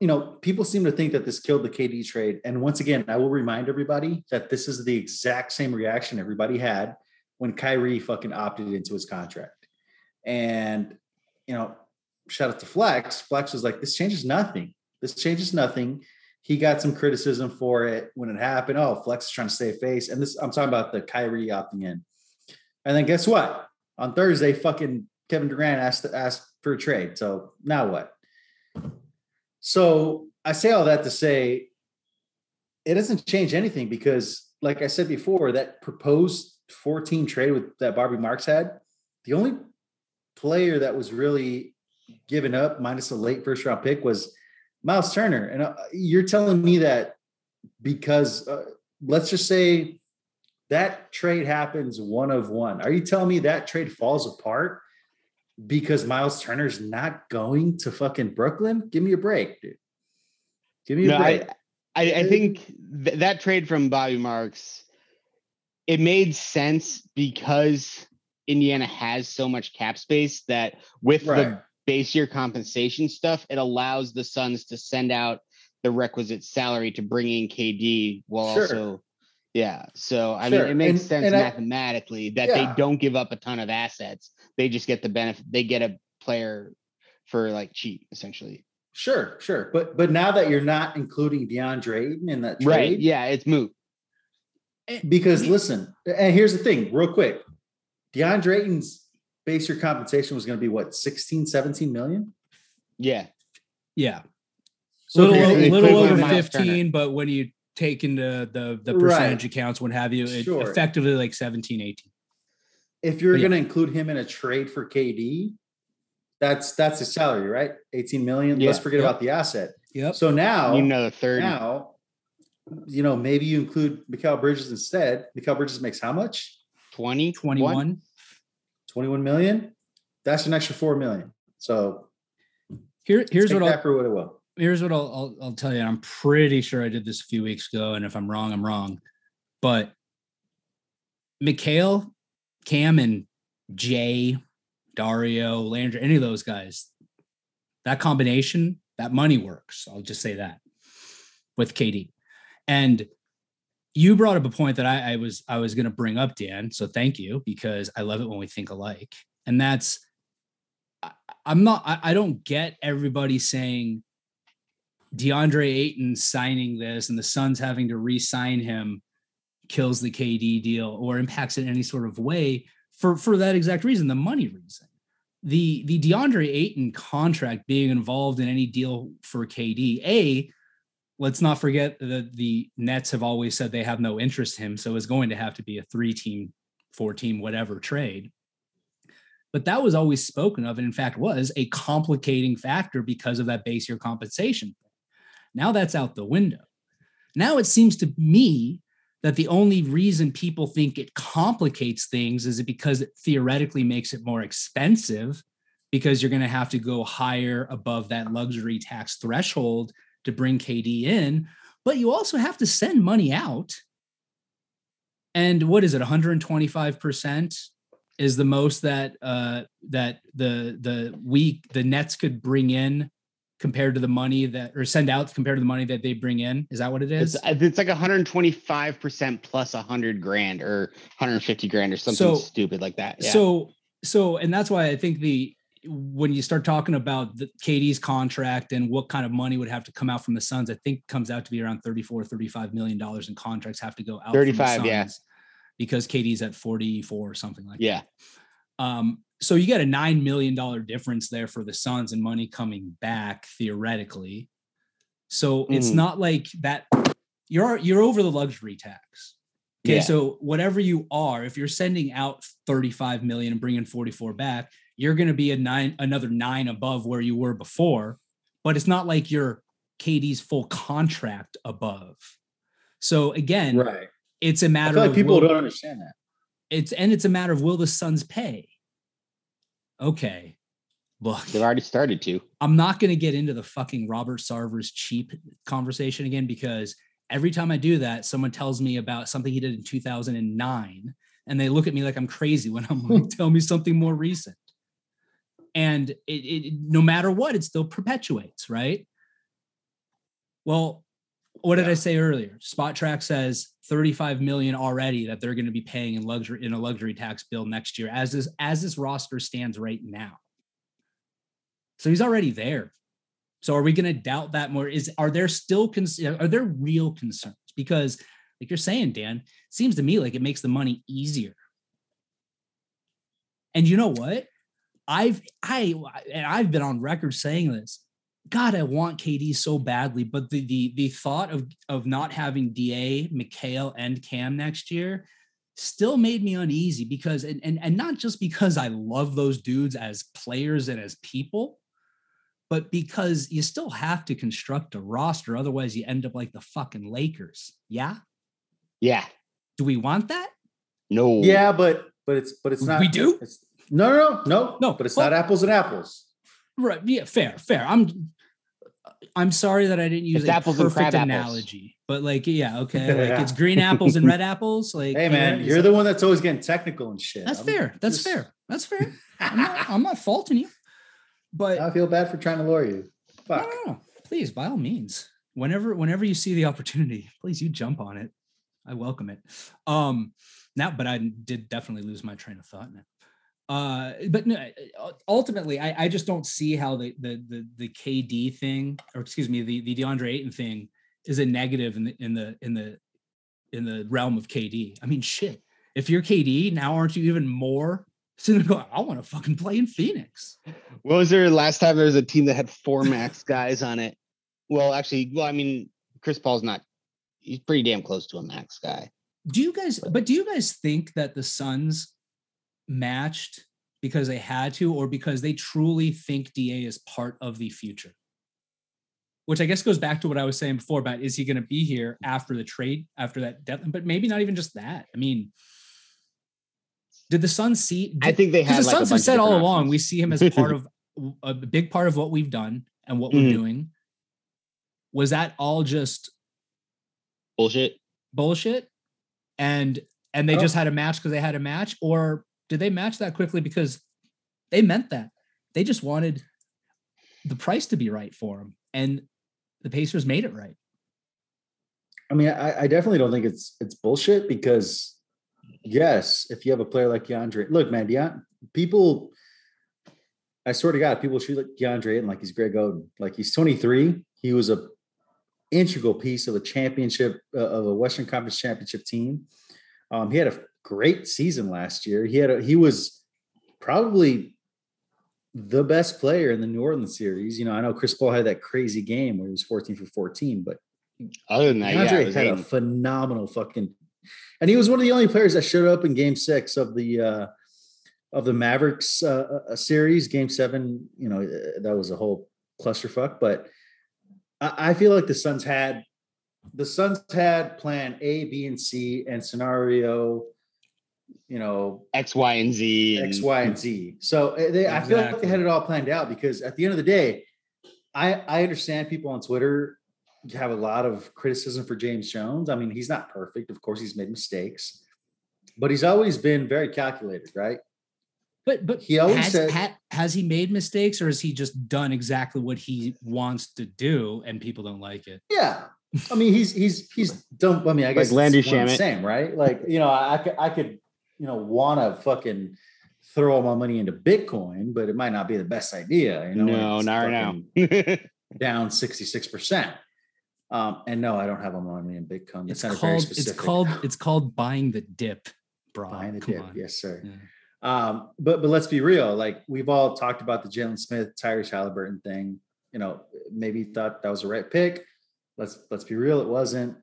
you know, people seem to think that this killed the KD trade. And once again, I will remind everybody that this is the exact same reaction everybody had when Kyrie fucking opted into his contract. And, you know, shout out to Flex. Flex was like, this changes nothing. This changes nothing. He got some criticism for it when it happened. Oh, Flex is trying to save face. And this, I'm talking about the Kyrie opting in. And then guess what? On Thursday, fucking Kevin Durant asked asked for a trade. So now what? So I say all that to say it doesn't change anything because, like I said before, that proposed 14 trade with that Bobby Marks had, the only player that was really given up, minus a late first round pick, was Miles Turner. And uh, you're telling me that because uh, let's just say that trade happens one of one. Are you telling me that trade falls apart because Miles Turner's not going to fucking Brooklyn? Give me a break, dude. Give me a No, break. I, I, I think th- that trade from Bobby Marks, it made sense because Indiana has so much cap space that with right. the base year compensation stuff, it allows the Suns to send out the requisite salary to bring in KD while Sure. also Yeah. So I Sure. mean, it makes And- sense and I- mathematically that Yeah. they don't give up a ton of assets. They just get the benefit. They get a player for like cheap, essentially. Sure, sure. But but now that you're not including DeAndre Ayton in that trade, Right. Yeah. It's moot. Eh, because listen, and here's the thing, real quick. DeAndre Ayton's base year compensation was going to be what 16, 17 million. Yeah. Yeah. So little, if o- you're- little over of Miles Turner. 15, but when you take into the the Right. percentage accounts, what have you, it Sure. effectively like 17, 18. if you're But yeah. going to include him in a trade for KD, that's that's his salary, right? 18 million. Let's forget Yep. about the asset. Yep. So now, You know, the third. now, you know, maybe you include Mikal Bridges instead. Mikal Bridges makes how much? 20, 21. 21 million. That's an extra 4 million. So Here, here's take what that I'll for what it will. here's what I'll, I'll I'll tell you. I'm pretty sure I did this a few weeks ago, and if I'm wrong, I'm wrong. But Mikal, Cam, and Jay, Dario, Landry, any of those guys, that combination, that money works. I'll just say that with KD. And you brought up a point that I, I was I was going to bring up, Dan. So thank you because I love it when we think alike, and that's I, I'm not I, I don't get everybody saying DeAndre Ayton signing this and the Suns having to re-sign him kills the KD deal or impacts it in any sort of way for for that exact reason, the money reason. The the DeAndre Ayton contract being involved in any deal for KD, a let's not forget that the Nets have always said they have no interest in him, so it's going to have to be a three-team, four-team, whatever trade. But that was always spoken of, and in fact was a complicating factor because of that base year compensation. Now that's out the window. Now it seems to me that the only reason people think it complicates things is because it theoretically makes it more expensive because you're going to have to go higher above that luxury tax threshold to bring KD in, but you also have to send money out. And what is it? 125% is the most that uh that the the week the Nets could bring in compared to the money that or send out compared to the money that they bring in. Is that what it is? It's, uh, it's like 125% plus 100 grand or 150 grand or something So- stupid like that. Yeah. So so and that's why I think the when you start talking about the KD's contract and what kind of money would have to come out from the Suns, I think comes out to be around 34, 35 million dollars in contracts have to go out. from the 35, yeah. Because KD's at 44 or something like yeah. that. Um, so you get a nine million dollar difference there for the Suns and money coming back theoretically. So it's Mhm. not like that you're you're over the luxury tax. Okay, Yeah. so whatever you are, if you're sending out 35 million and bringing 44 back, you're going to be a nine, another nine above where you were before. But it's not like you're KD's full contract above. So again, Right. it's a matter feel like of people will- don't understand that. it's and it's a matter of will the Suns pay? Okay, look, They've already started to. I'm not going to get into the fucking Robert Sarver's cheap conversation again because every time I do that, someone tells me about something he did in 2009 and they look at me like I'm crazy when I'm like, *laughs* tell me something more recent. And it, it no matter what, it still perpetuates, right? Well, what did I say earlier? Spotrac says 35 million already that they're going to be paying in luxury in a luxury tax bill next year as this as this roster stands right now. So he's already there. So are we going to doubt that more? Is are there still cons- are there real concerns? Because like you're saying, Dan, seems to me like it makes the money easier. And you know what? I've I and I've been on record saying this. God, I want KD so badly, but the the the thought of of not having Da, Mikal, and Cam next year still made me uneasy because and, and and not just because I love those dudes as players and as people, but because you still have to construct a roster. Otherwise, you end up like the fucking Lakers. Yeah. Yeah. Do we want that? No. Yeah, but but it's but it's not. We do? It's, no, no, no, no, No, But it's well- not apples and apples. Right. Yeah, fair, fair. I'm I'm sorry that I didn't use It's a apples and perfect crab apples. analogy. But like, yeah, okay. *laughs* Like it's green apples and red apples. Like Hey you man, know, you're the one that's always getting technical and shit. that's I'm fair. That's just- fair. That's fair. *laughs* I'm not, I'm not faulting you. But I feel bad for trying to lure you. No, Fuck. no, no. Please, by all means, whenever whenever you see the opportunity, please you jump on it. I welcome it. Um, now, but I did definitely lose my train of thought now. Uh, but no, ultimately, I, I just don't see how the, the the the KD thing, or excuse me, the the DeAndre Ayton thing, is a negative in the in the in the in the realm of KD. I mean, shit. If you're KD, now aren't you even more sitting there going, I want to fucking play in Phoenix? What was there last time there was a team that had four *laughs* max guys on it? Well, actually, well, I mean, Chris Paul's not. He's pretty damn close to a max guy. Do you guys? But do you guys think that the Suns matched because they had to, or because they truly think Da is part of the future? Which I guess goes back to what I was saying before about is he going to be here after the trade, after that death? But maybe not even just that. I mean, did the Suns see? Did, I think they had the like Suns have said all different along we see him as part of *laughs* a big part of what we've done and what Mhm. we're doing. Was that all just bullshit. bullshit and and they Oh. just had a match because they had a match or did they match that quickly because they meant that they just wanted the price to be right for them and the pacers made it right I mean, I, I definitely don't think it's it's bullshit because yes, if you have a player like DeAndre, look, man, Deon, people, I swear to God, people treat like DeAndre Ayton like he's Greg Oden. Like he's 23. He was a integral piece of a championship uh, of a Western Conference championship team. Um, he had a great season last year. He had a, he was probably the best player in the New Orleans series. You know, I know Chris Paul had that crazy game where he was 14 for 14, but Other than that, yeah, DeAndre was had a phenomenal fucking, and he was one of the only players that showed up in Game Six of the uh, of the Mavericks uh, uh, series. Game Seven, you know, uh, that was a whole clusterfuck. But I, I feel like the Suns had the Suns had Plan A, B, and C, and scenario, you know, X, Y, and Z. X, Y, And, X, Y, and Z. So uh, they, I feel like they had it all planned out because at the end of the day, I, I understand people on Twitter have a lot of criticism for James Jones. I mean, he's not perfect. Of course, he's made mistakes, but he's always been very calculated, right? but but He always has, said- ha- has he made mistakes or has he just done exactly what he wants to do and people don't like it Yeah. I mean, he's he's he's done. I mean, I guess Landry it's one the same, right? Like, you know, I, I I could, you know, want to fucking throw all my money into Bitcoin, but it might not be the best idea. You know, no, not right now. *laughs* down 66%. Um, and no, I don't have a money in Bitcoin. it's It's not very called it's called it's called buying the dip bro buying the Come dip. on. Yes, sir. Yeah. Um, but but let's be real. Like we've all talked about the Jalen Smith, Tyrese Haliburton thing. You know, maybe thought that was the right pick. Let's let's be real. It wasn't.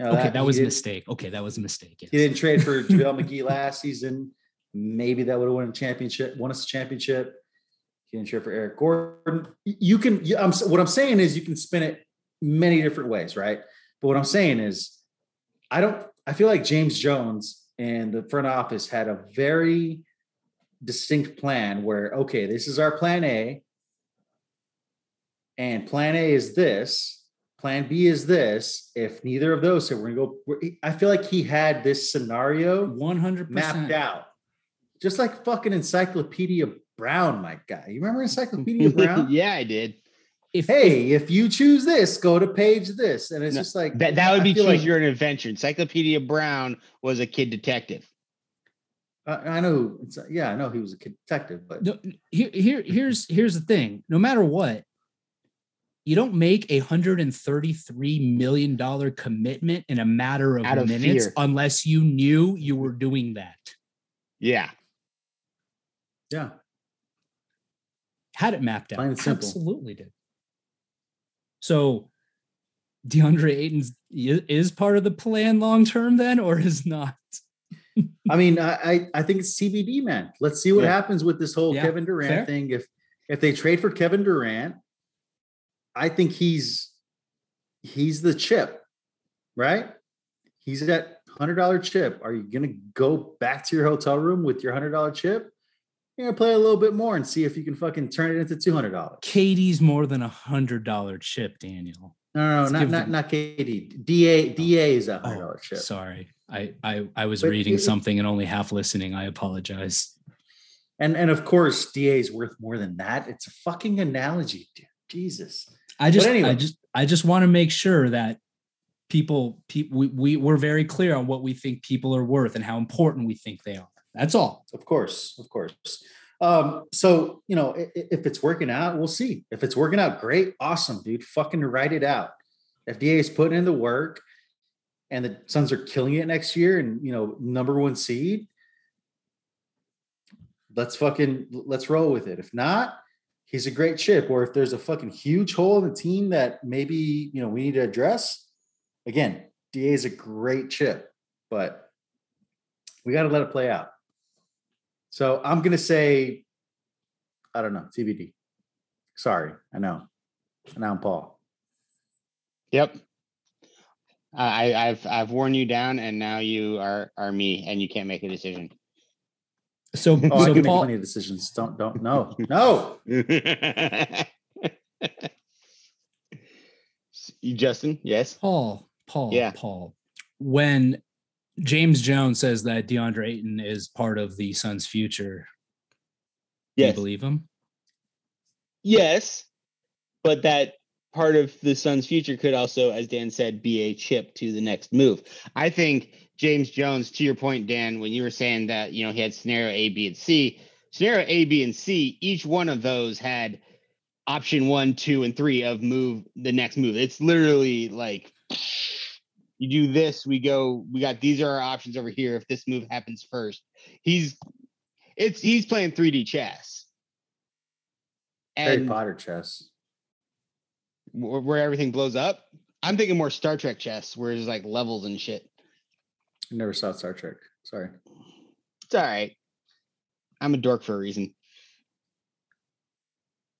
You know, okay that he was a mistake okay that was a mistake yes. He didn't trade for *laughs* JaVale McGee last season. Maybe that would have won a championship, won us a championship. He didn't trade for Eric Gordon. You can. You, I'm what I'm saying is you can spin it many different ways, right? But what I'm saying is, I don't. I feel like James Jones and the front office had a very distinct plan where okay, this is our plan A, and plan A is this. Plan B is this. If neither of those, so we're gonna go. we're- I feel like he had this scenario 100% mapped out, just like fucking Encyclopedia Brown, my guy. You remember Encyclopedia Brown? *laughs* yeah, I did. if, if Hey, if you choose this, go to page this, and it's No, just like That that would I be feel choose like- your own adventure. Encyclopedia Brown was a kid detective. I, I know. It's, yeah, I know he was a detective, but no, here, here here's here's the thing no matter what you don't make a hundred and thirty-three million dollar commitment in a matter of, Out of minutes fear. unless you knew you were doing that Yeah. yeah, had it mapped out Plain simple. absolutely did so DeAndre Ayton's i- is part of the plan long term then or is not I mean, I, I I think it's TBD, man. Let's see what Yeah. happens with this whole Yeah, Kevin Durant fair. thing. If if they trade for Kevin Durant, I think he's he's the chip, right? He's that hundred dollar chip. Are you gonna go back to your hotel room with your hundred dollar chip? You're gonna play a little bit more and see if you can fucking turn it into two hundred dollars. KD's more than a hundred dollar chip Daniel No, no, no, not them- not Katie. DA DA oh, is a hundred dollar oh, chip. sorry I I I was But reading something and only half listening I apologize And and of course, DA is worth more than that. It's a fucking analogy, dude. Jesus. I just, I just, I just want to make sure that people, people we, we we're very clear on what we think people are worth and how important we think they are. That's all. Of course, of course. Um, so you know, if, if it's working out, we'll see. If it's working out, great, awesome, dude. Fucking write it out. FDA is putting in the work, and the Suns are killing it next year, and you know, number one seed. Let's fucking let's roll with it. If not, he's a great chip. Or if there's a fucking huge hole in the team that maybe you know we need to address, again, Da is a great chip, but we got to let it play out. So I'm gonna say, I don't know, TBD. Sorry, I know. Now I'm Paul. Yep. I, I've I've worn you down, and now you are are me, and you can't make a decision. So, Oh, I so can make plenty of decisions. Don't don't no no. *laughs* you, Justin? Yes. Paul, Paul, Yeah. Paul. When James Jones says that DeAndre Ayton is part of the Suns' future, do you believe him? Yes, but that part of the Suns' future could also, as Dan said, be a chip to the next move. I think James Jones, to your point, Dan, when you were saying that you know he had scenario A, B, and C, scenario A, B, and C, each one of those had option one, two, and three of move the next move. It's literally like you do this, we go, we got these are our options over here. If this move happens first, he's it's he's playing 3D chess. Harry And Potter chess. Where, where everything blows up. I'm thinking more Star Trek chess, where there's like levels and shit. I never saw Star Trek. Sorry. It's all right. I'm a dork for a reason.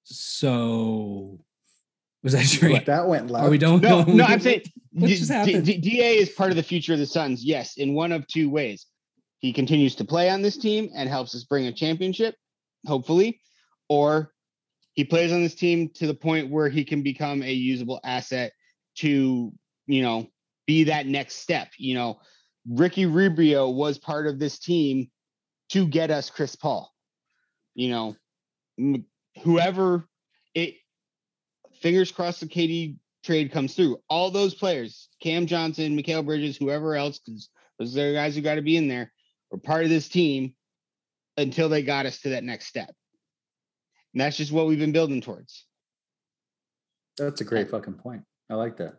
So, was that true? That went left. Are we don't No, *laughs* no, I'm saying What D- just D- D- DA is part of the future of the Suns. Yes, in one of two ways. He continues to play on this team and helps us bring a championship, hopefully, or he plays on this team to the point where he can become a usable asset to, you know, be that next step. You know, Ricky Rubio was part of this team to get us Chris Paul. You know, whoever it fingers crossed the KD trade comes through. All those players, Cam Johnson, Mikal Bridges, whoever else, because those are the guys who got to be in there, were part of this team until they got us to that next step. And that's just what we've been building towards. That's a great fucking point. I like that.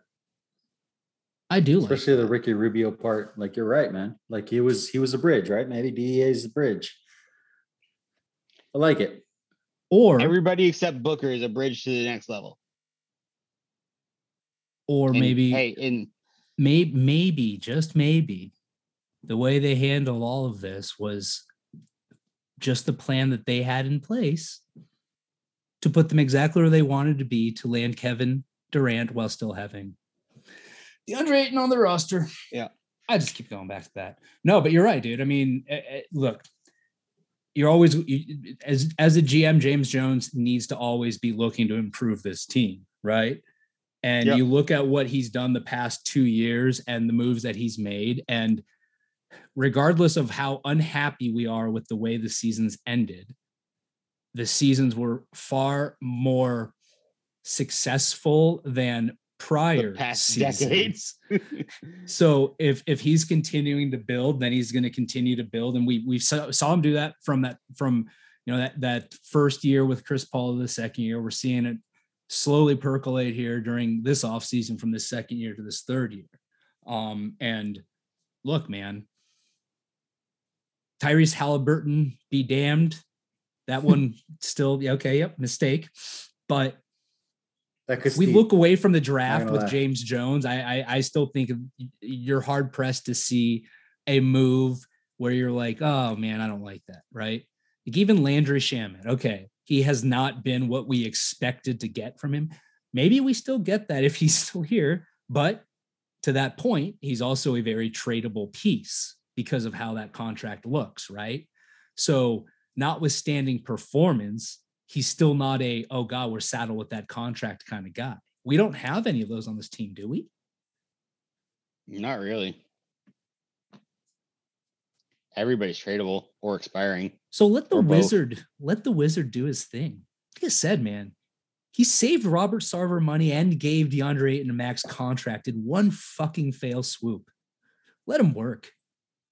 I do like. Especially the Ricky Rubio part. Like you're right, man. Like he was he was a bridge, right? Maybe DEA is the bridge. I like it. Or Everybody except Booker is a bridge to the next level. or And, maybe hey, and maybe maybe just maybe the way they handled all of this was just the plan that they had in place to put them exactly where they wanted to be to land Kevin Durant while still having DeAndre Ayton on the roster. Yeah. I just keep going back to that. No, but you're right, dude. I mean, eh, eh, look, you're always you- as as a GM, James Jones needs to always be looking to improve this team, right? And Yep. you look at what he's done the past two years and the moves that he's made, and regardless of how unhappy we are with the way the seasons ended, the seasons were far more successful than prior past decades. *laughs* so if if he's continuing to build, then he's going to continue to build, and we we saw, saw him do that from that from you know that that first year with Chris Paul, to the second year. We're seeing it slowly percolate here during this offseason from this second year to this third year. Um, and look, man, Tyrese Haliburton, be damned. That one still yeah, okay, yep, mistake. But That could if we look away from the draft with. James Jones, I, I I still think you're hard pressed to see a move where you're like, oh man, I don't like that, right? Like even Landry Shamet, okay, he has not been what we expected to get from him. Maybe we still get that if *laughs* he's still here, but to that point, he's also a very tradable piece because of how that contract looks, right? So, notwithstanding performance, he's still not a oh god we're saddled with that contract kind of guy we don't have any of those on this team do we Not really. Everybody's tradable or expiring. so let the Or both. wizard let the wizard do his thing like i said man He saved Robert Sarver money and gave DeAndre Ayton a max contract in one fucking fail swoop. Let him work.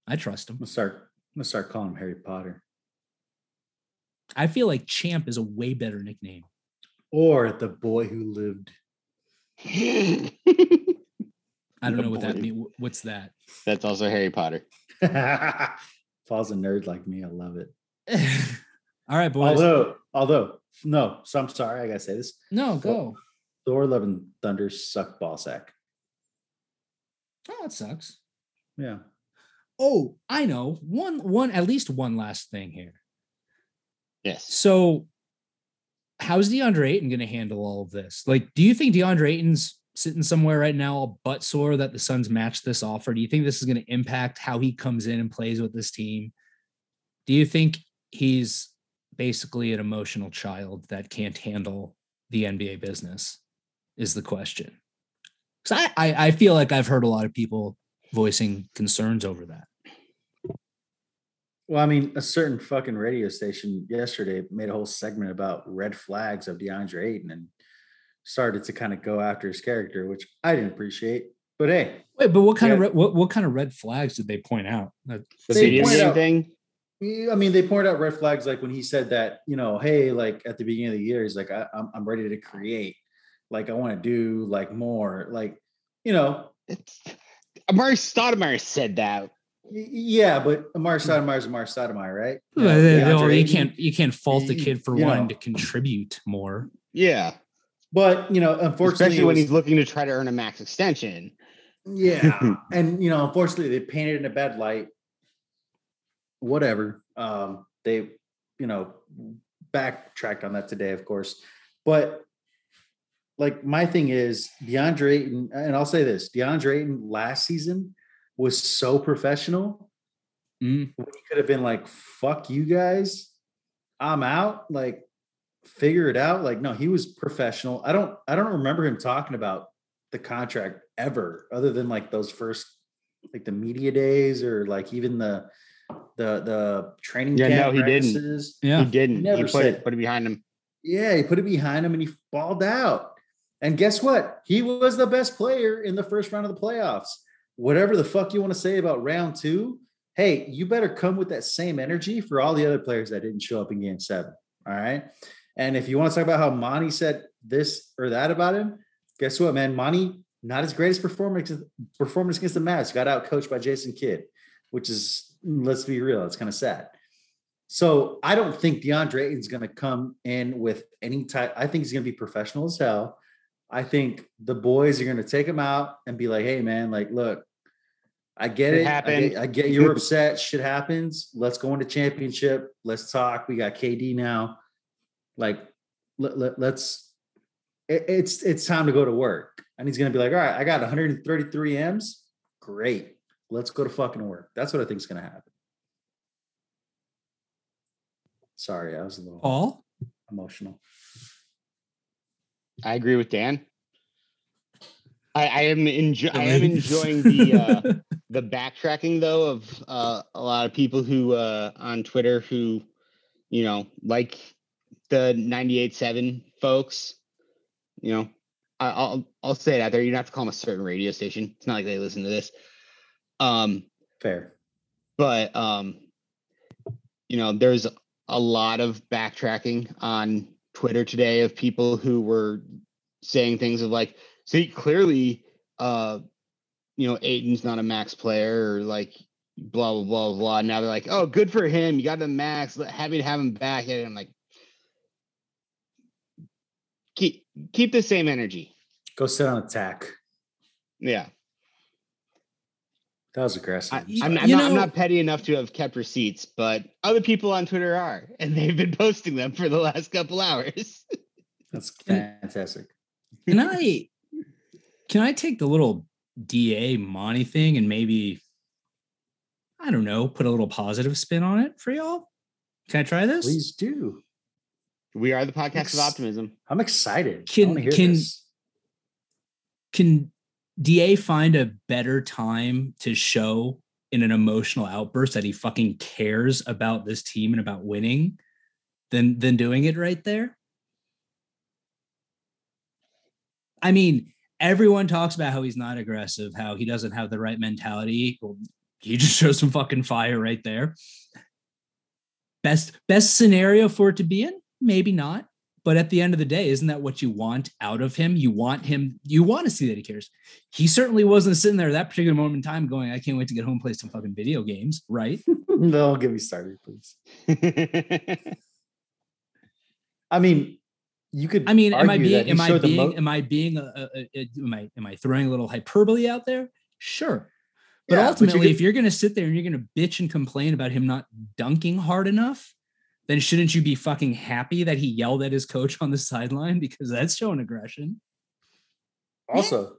I trust him. I'm gonna start. I'm gonna start calling him Harry Potter I feel like Champ is a way better nickname. or the boy who lived. I don't The know what that means. What's that? That's also Harry Potter. *laughs* Paul's a nerd like me. I love it. *laughs* All right, boys. Although, although, no. So I'm sorry. I gotta say this. no, go. Thor: Love and Thunder suck ball sack. Oh, it sucks. Yeah. Oh, I know. One, one, at least one last thing here. Yes. So, how's DeAndre Ayton going to handle all of this? Like, do you think DeAndre Ayton's sitting somewhere right now, all butt sore that the Suns matched this offer? Do you think this is going to impact how he comes in and plays with this team? Do you think he's basically an emotional child that can't handle the NBA business? Is the question. Because I, I, I feel like I've heard a lot of people voicing concerns over that. Well, I mean, a certain fucking radio station yesterday made a whole segment about red flags of DeAndre Ayton and started to kind of go after his character, which I didn't appreciate. But hey, Wait, but what kind of Yeah. red, what what kind of red flags did they point out? That- The They video pointed game out- thing. I mean, they pointed out red flags like when he said that, you know, hey, like at the beginning of the year, he's like, I, I'm, I'm ready to create. Like, I want to do like more. Like, you know, It's Amar'e Stoudemire said that. Y- yeah, but Amar'e Stoudemire is Amar'e Stoudemire, right? You know, Well, they- you can't you can't fault the kid for you wanting know. to contribute more. Yeah. But you know, unfortunately, Especially it when was- he's looking to try to earn a max extension. Yeah. *laughs* and you know, unfortunately they painted in a bad light. Whatever. Um, they, you know, backtracked on that today, of course. But like my thing is DeAndre Ayton, and I'll say this: DeAndre Ayton last season was so professional. Mm. He could have been like, "Fuck you guys, I'm out." Like, figure it out. Like, no, he was professional. I don't, I don't remember him talking about the contract ever, other than like those first, like the media days or like even the, the, the training Yeah, camp no, he didn't. Yeah. He didn't. Never he put said- it, put it behind him. Yeah, he put it behind him and he balled out. And guess what? He was the best player in the first round of the playoffs. Whatever the fuck you want to say about round two, hey, you better come with that same energy for all the other players that didn't show up in game seven. All right. And if you want to talk about how Monty said this or that about him, guess what, man? Monty, not his greatest performance performance against the Mavs, got out coached by Jason Kidd, which is let's be real, it's kind of sad. So I don't think DeAndre Ayton's going to come in with any type. I think he's going to be professional as hell. I think the boys are going to take him out and be like, "Hey, man, like, look, I get It it. I get, I get you're upset. Shit happens. Let's go into championship. Let's talk. We got KD now. Like, let, let, let's. It, it's it's time to go to work." And he's going to be like, "All right, I got 133 m's. Great. Let's go to fucking work." That's what I think is going to happen. Sorry, I was a little Paul, emotional. I agree with Dan. I, I am enjoy I am enjoying the uh *laughs* the backtracking though of uh a lot of people who uh on Twitter who you know like the 98.7 folks. You know, I, I'll I'll say it out there. You don't have to call them a certain radio station. It's not like they listen to this. Um, Fair. but um you know there's a lot of backtracking on twitter today of people who were saying things of like see clearly uh you know Ayton's not a max player or like blah blah blah blah now they're like oh good for him you got the max happy to have him back and i'm like keep keep the same energy Go sit on attack. yeah That was aggressive. I, I'm I'm, sorry. I'm I'm not petty enough to have kept receipts, but other people on Twitter are, and they've been *laughs* posting them for the last couple hours. That's fantastic. can I can I take the little DA Monty thing and maybe I don't know, put a little positive spin on it for y'all? Can I try this? Please do. we are the podcast of optimism. I'm excited. Can- can- this. Can DA find a better time to show in an emotional outburst that he fucking cares about this team and about winning than than doing it right there? I mean, everyone talks about how he's not aggressive, how he doesn't have the right mentality. Well, he just *laughs* shows some fucking fire right there. Best best scenario for it to be in? Maybe not. But at the end of the day, isn't that what you want out of him? You want him, you want to see that he cares. He certainly wasn't sitting there that particular moment in time going, I can't wait to get home and play some fucking video games, right? *laughs* no, get me started, please. *laughs* I mean, you could. I mean, am I being am I being mo- am I being am I am I throwing a little hyperbole out there? Sure. But Yeah, but you ultimately, could- if you're going to sit there and you're going to bitch and complain about him not dunking hard enough, then shouldn't you be fucking happy that he yelled at his coach on the sideline because that's showing aggression? also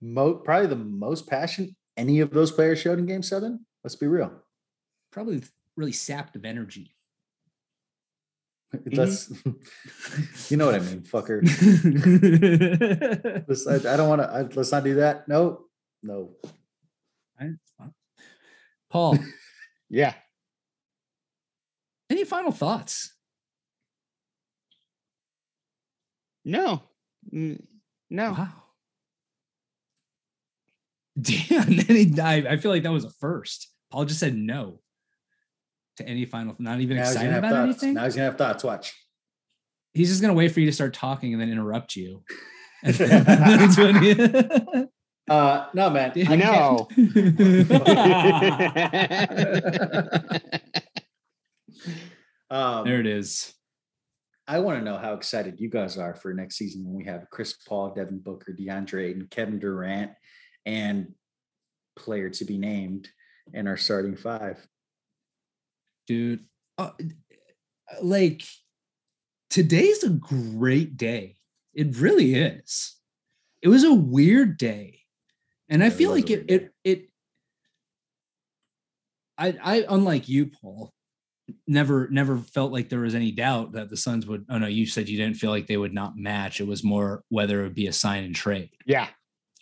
mo- probably the most passion any of those players showed in Game Seven. Let's be real. Probably really sapped of energy. Let's, *laughs* you know what I mean, fucker. *laughs* Let's, I, I don't want to. Let's not do that. No, no. Paul, *laughs* yeah. any final thoughts? No. Mm, No. Wow. Damn, I, I feel like that was a first. Paul just said no to any final, not even Now he's gonna excited have about thoughts. anything. Now he's gonna have thoughts. Watch. He's just gonna wait for you to start talking and then interrupt you. That's when he- Uh, no, man. *laughs* I I know. *laughs* Um, there it is. I want to know how excited you guys are for next season when we have Chris Paul, Devin Booker, DeAndre Ayton, Kevin Durant, and player to be named in our starting five. Dude. Uh, like today's a great day. It really is. It was a weird day, and I Yeah, it feel like it. It. It. I. I. Unlike you, Paul. Never. Never felt like there was any doubt that the Suns would. Oh no, you said you didn't feel like they would not match. It was more whether it would be a sign and trade. yeah.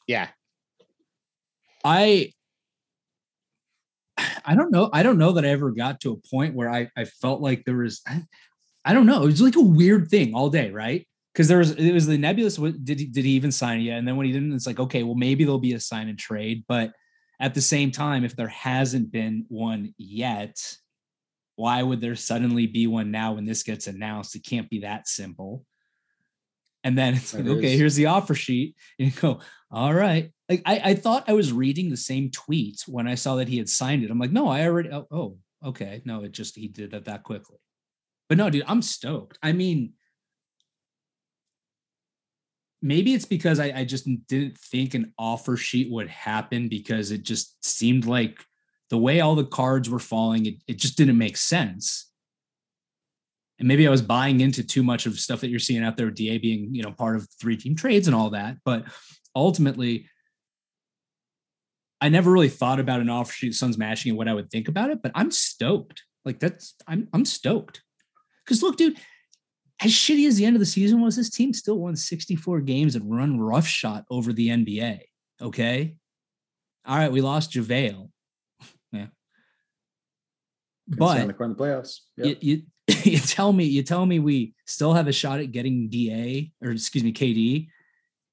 Yeah. I I don't know. I don't know that I ever got to a point where I, I felt like there was I, I don't know. It was like a weird thing all day, right? Because there was it was the nebulous. what- Did he did he even sign yet? And then when he didn't, it's like okay, well maybe there'll be a sign and trade. But at the same time, if there hasn't been one yet, why would there suddenly be one now when this gets announced? It can't be that simple. And then it's like, It okay, is. here's the offer sheet. And you go, all right. Like I, I thought I was reading the same tweet when I saw that he had signed it. I'm like, no, I already. Oh, oh, okay. No, it just he did it that quickly. But no, dude, I'm stoked. I mean, maybe it's because I, I just didn't think an offer sheet would happen because it just seemed like the way all the cards were falling, it, it just didn't make sense. And maybe I was buying into too much of stuff that you're seeing out there, with DA being, you know, part of three team trades and all that. But ultimately, I never really thought about an offshoot Suns matching and what I would think about it, but I'm stoked. Like that's I'm I'm stoked. Because look, dude, as shitty as the end of the season was, this team still won 64 games and run roughshod over the NBA. Okay. All right, we lost JaVale. *laughs* Yeah. Couldn't But the in the playoffs. Yep. you, you *laughs* you tell me you tell me we still have a shot at getting DA or excuse me KD,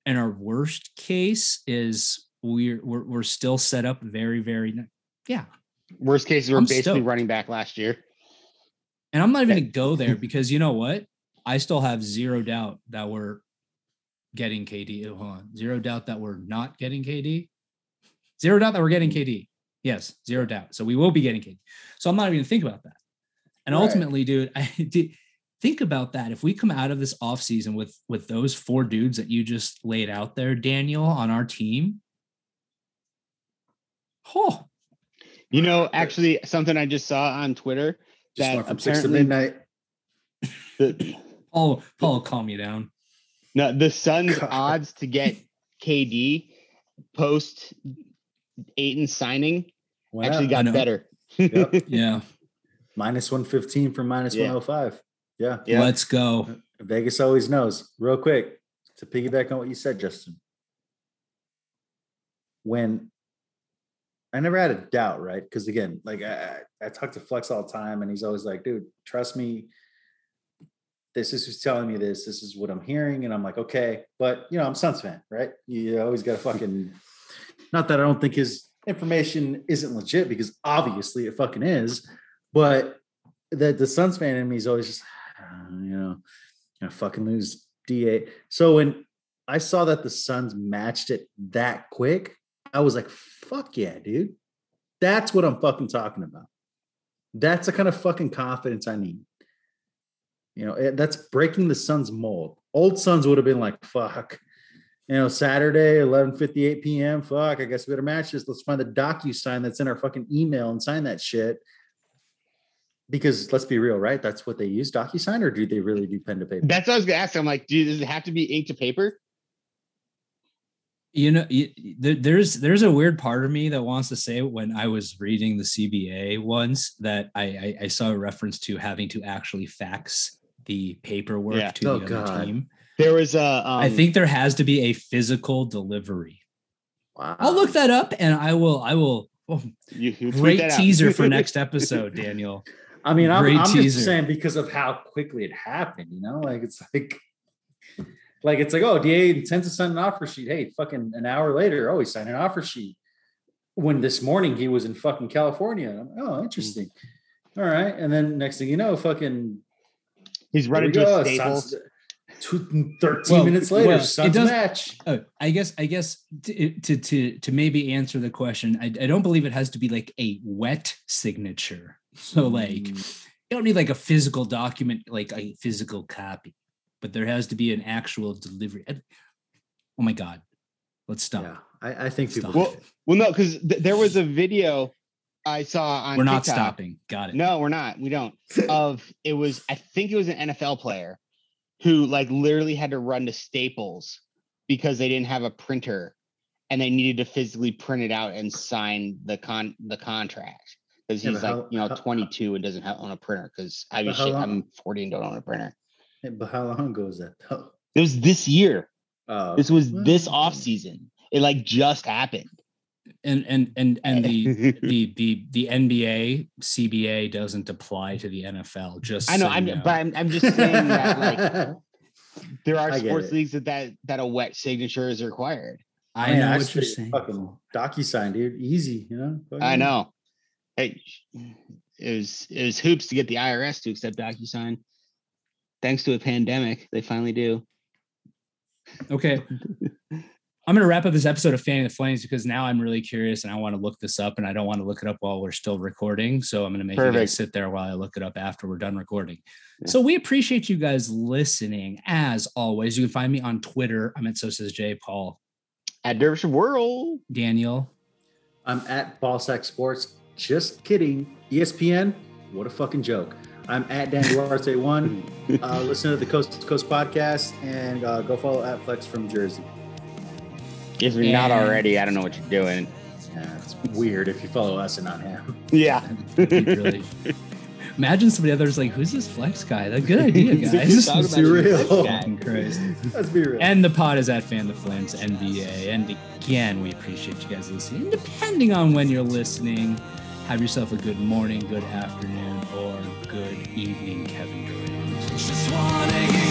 and our worst case is we're we're, we're still set up very very yeah. Worst case, we're I'm basically stoked. running back last year. And I'm not even gonna go there because you know what? I still have zero doubt that we're getting KD. Oh, hold on, zero doubt that we're not getting KD. Zero doubt that we're getting KD. Yes, zero doubt. So we will be getting KD. So I'm not even gonna think about that. And Right. ultimately, dude, *laughs* I did think about that. If we come out of this offseason with with those four dudes that you just laid out there, Daniel, on our team. Oh, You know, actually, something I just saw on Twitter Just that went from six to apparently- midnight. the, *coughs* Paul, Paul, calm you down. no, the Suns' God. odds to get KD post Ayton signing Went actually up. Got better. Yep. *laughs* Yeah, minus 115 from minus Yeah. 105. Yeah. Yeah. let's go. Vegas always knows. Real quick, to piggyback on what you said, Justin. When I never had a doubt, right? Because again, like I, I I talk to Flex all the time, and he's always like, dude, trust me. this is who's telling me this. This is what I'm hearing, and I'm like, okay, but you know, I'm Suns fan, right? You always got to fucking. *laughs* Not that I don't think his information isn't legit because obviously it fucking is, but that the Suns fan in me is always just, uh, you know, gonna fucking lose DA. So when I saw that the Suns matched it that quick, I was like, fuck yeah, dude. That's what I'm fucking talking about. That's the kind of fucking confidence I need. You know, eh, that's breaking the Suns mold. Old Suns would have been like, fuck. You know, Saturday, 11:58 p.m. Fuck, I guess we better match this. Let's find the DocuSign that's in our fucking email and sign that shit. Because let's be real, right? That's what they use DocuSign, or do they really do pen to paper? That's what I was gonna ask. I'm like, dude, does it have to be ink to paper? You know there's there's a weird part of me that wants to say when i was reading the cba once that i i, I saw a reference to having to actually fax the paperwork Yeah. to Oh, the other team There was a. Um, i think there has to be a physical delivery Wow. i'll look that up and i will i will oh, you, you great teaser for *laughs* next episode daniel I mean, I'm, I'm just saying because of how quickly it happened, you know, like it's like, like it's like, oh, DA intends to sign an offer sheet. Hey, fucking an hour later, oh, he signed an offer sheet. When this morning he was in fucking California. Like, oh, interesting. All right, and then next thing you know, fucking He's running to go, a Staples. Two- 13 Well, minutes later, well, it does- match. Oh, I guess I guess to, to to to maybe answer the question, I, I don't believe it has to be like a wet signature. So like Mm, you don't need like a physical document, like a physical copy, but there has to be an actual delivery. Oh my god, let's stop. yeah, I, I think people. Stop. Well, well, no, because th- there was a video I saw on. We're not TikTok. stopping. Got it. No, we're not. We don't. Of it was, I think it was an NFL player who like literally had to run to Staples because they didn't have a printer and they needed to physically print it out and sign the con the contract because Yeah, he's but like how- you know how- 22 and doesn't have own a printer because I mean, shit, I'm 40 and don't own a printer. But how long ago was that? *laughs* though? It was this year. Oh, This was this well, off season. It like just happened. And and and and the *laughs* the the the NBA CBA doesn't apply to the NFL. Just I know, so I'm you but I'm, I'm just saying that like *laughs* there are sports it. leagues that, that that a wet signature is required. I mean, know what actually, you're saying. Fucking DocuSign, dude. Easy, you know. I know. Hey, it was it was hoops to get the IRS to accept DocuSign. Thanks to a pandemic, they finally do. Okay. *laughs* I'm going to wrap up this episode of Fanning the Flames because now I'm really curious and I want to look this up and I don't want to look it up while we're still recording. So I'm going to make you guys sit there while I look it up after we're done recording. Yeah. So we appreciate you guys listening. As always, you can find me on Twitter. I'm at So Says Jay Paul, At Dervish World. Daniel. I'm at Ballsack Sports. Just kidding. ESPN. What a fucking joke. I'm at Dan Duarte one. Uh, listen to the Coast to Coast podcast and uh, go follow at Flex from Jersey. If you're not already, I don't know what you're doing. Yeah, it's weird if you follow us and not him. *laughs* Yeah. Really- *laughs* Imagine somebody others like, who's this flex guy? That's a good idea, *laughs* guys. Talk Let's be real. this guy. Fucking Christ. Let's be real. And the pod is at Fan the Flames NBA. And again, we appreciate you guys listening. And depending on when you're listening, have yourself a good morning, good afternoon, or good evening, Kevin Durant.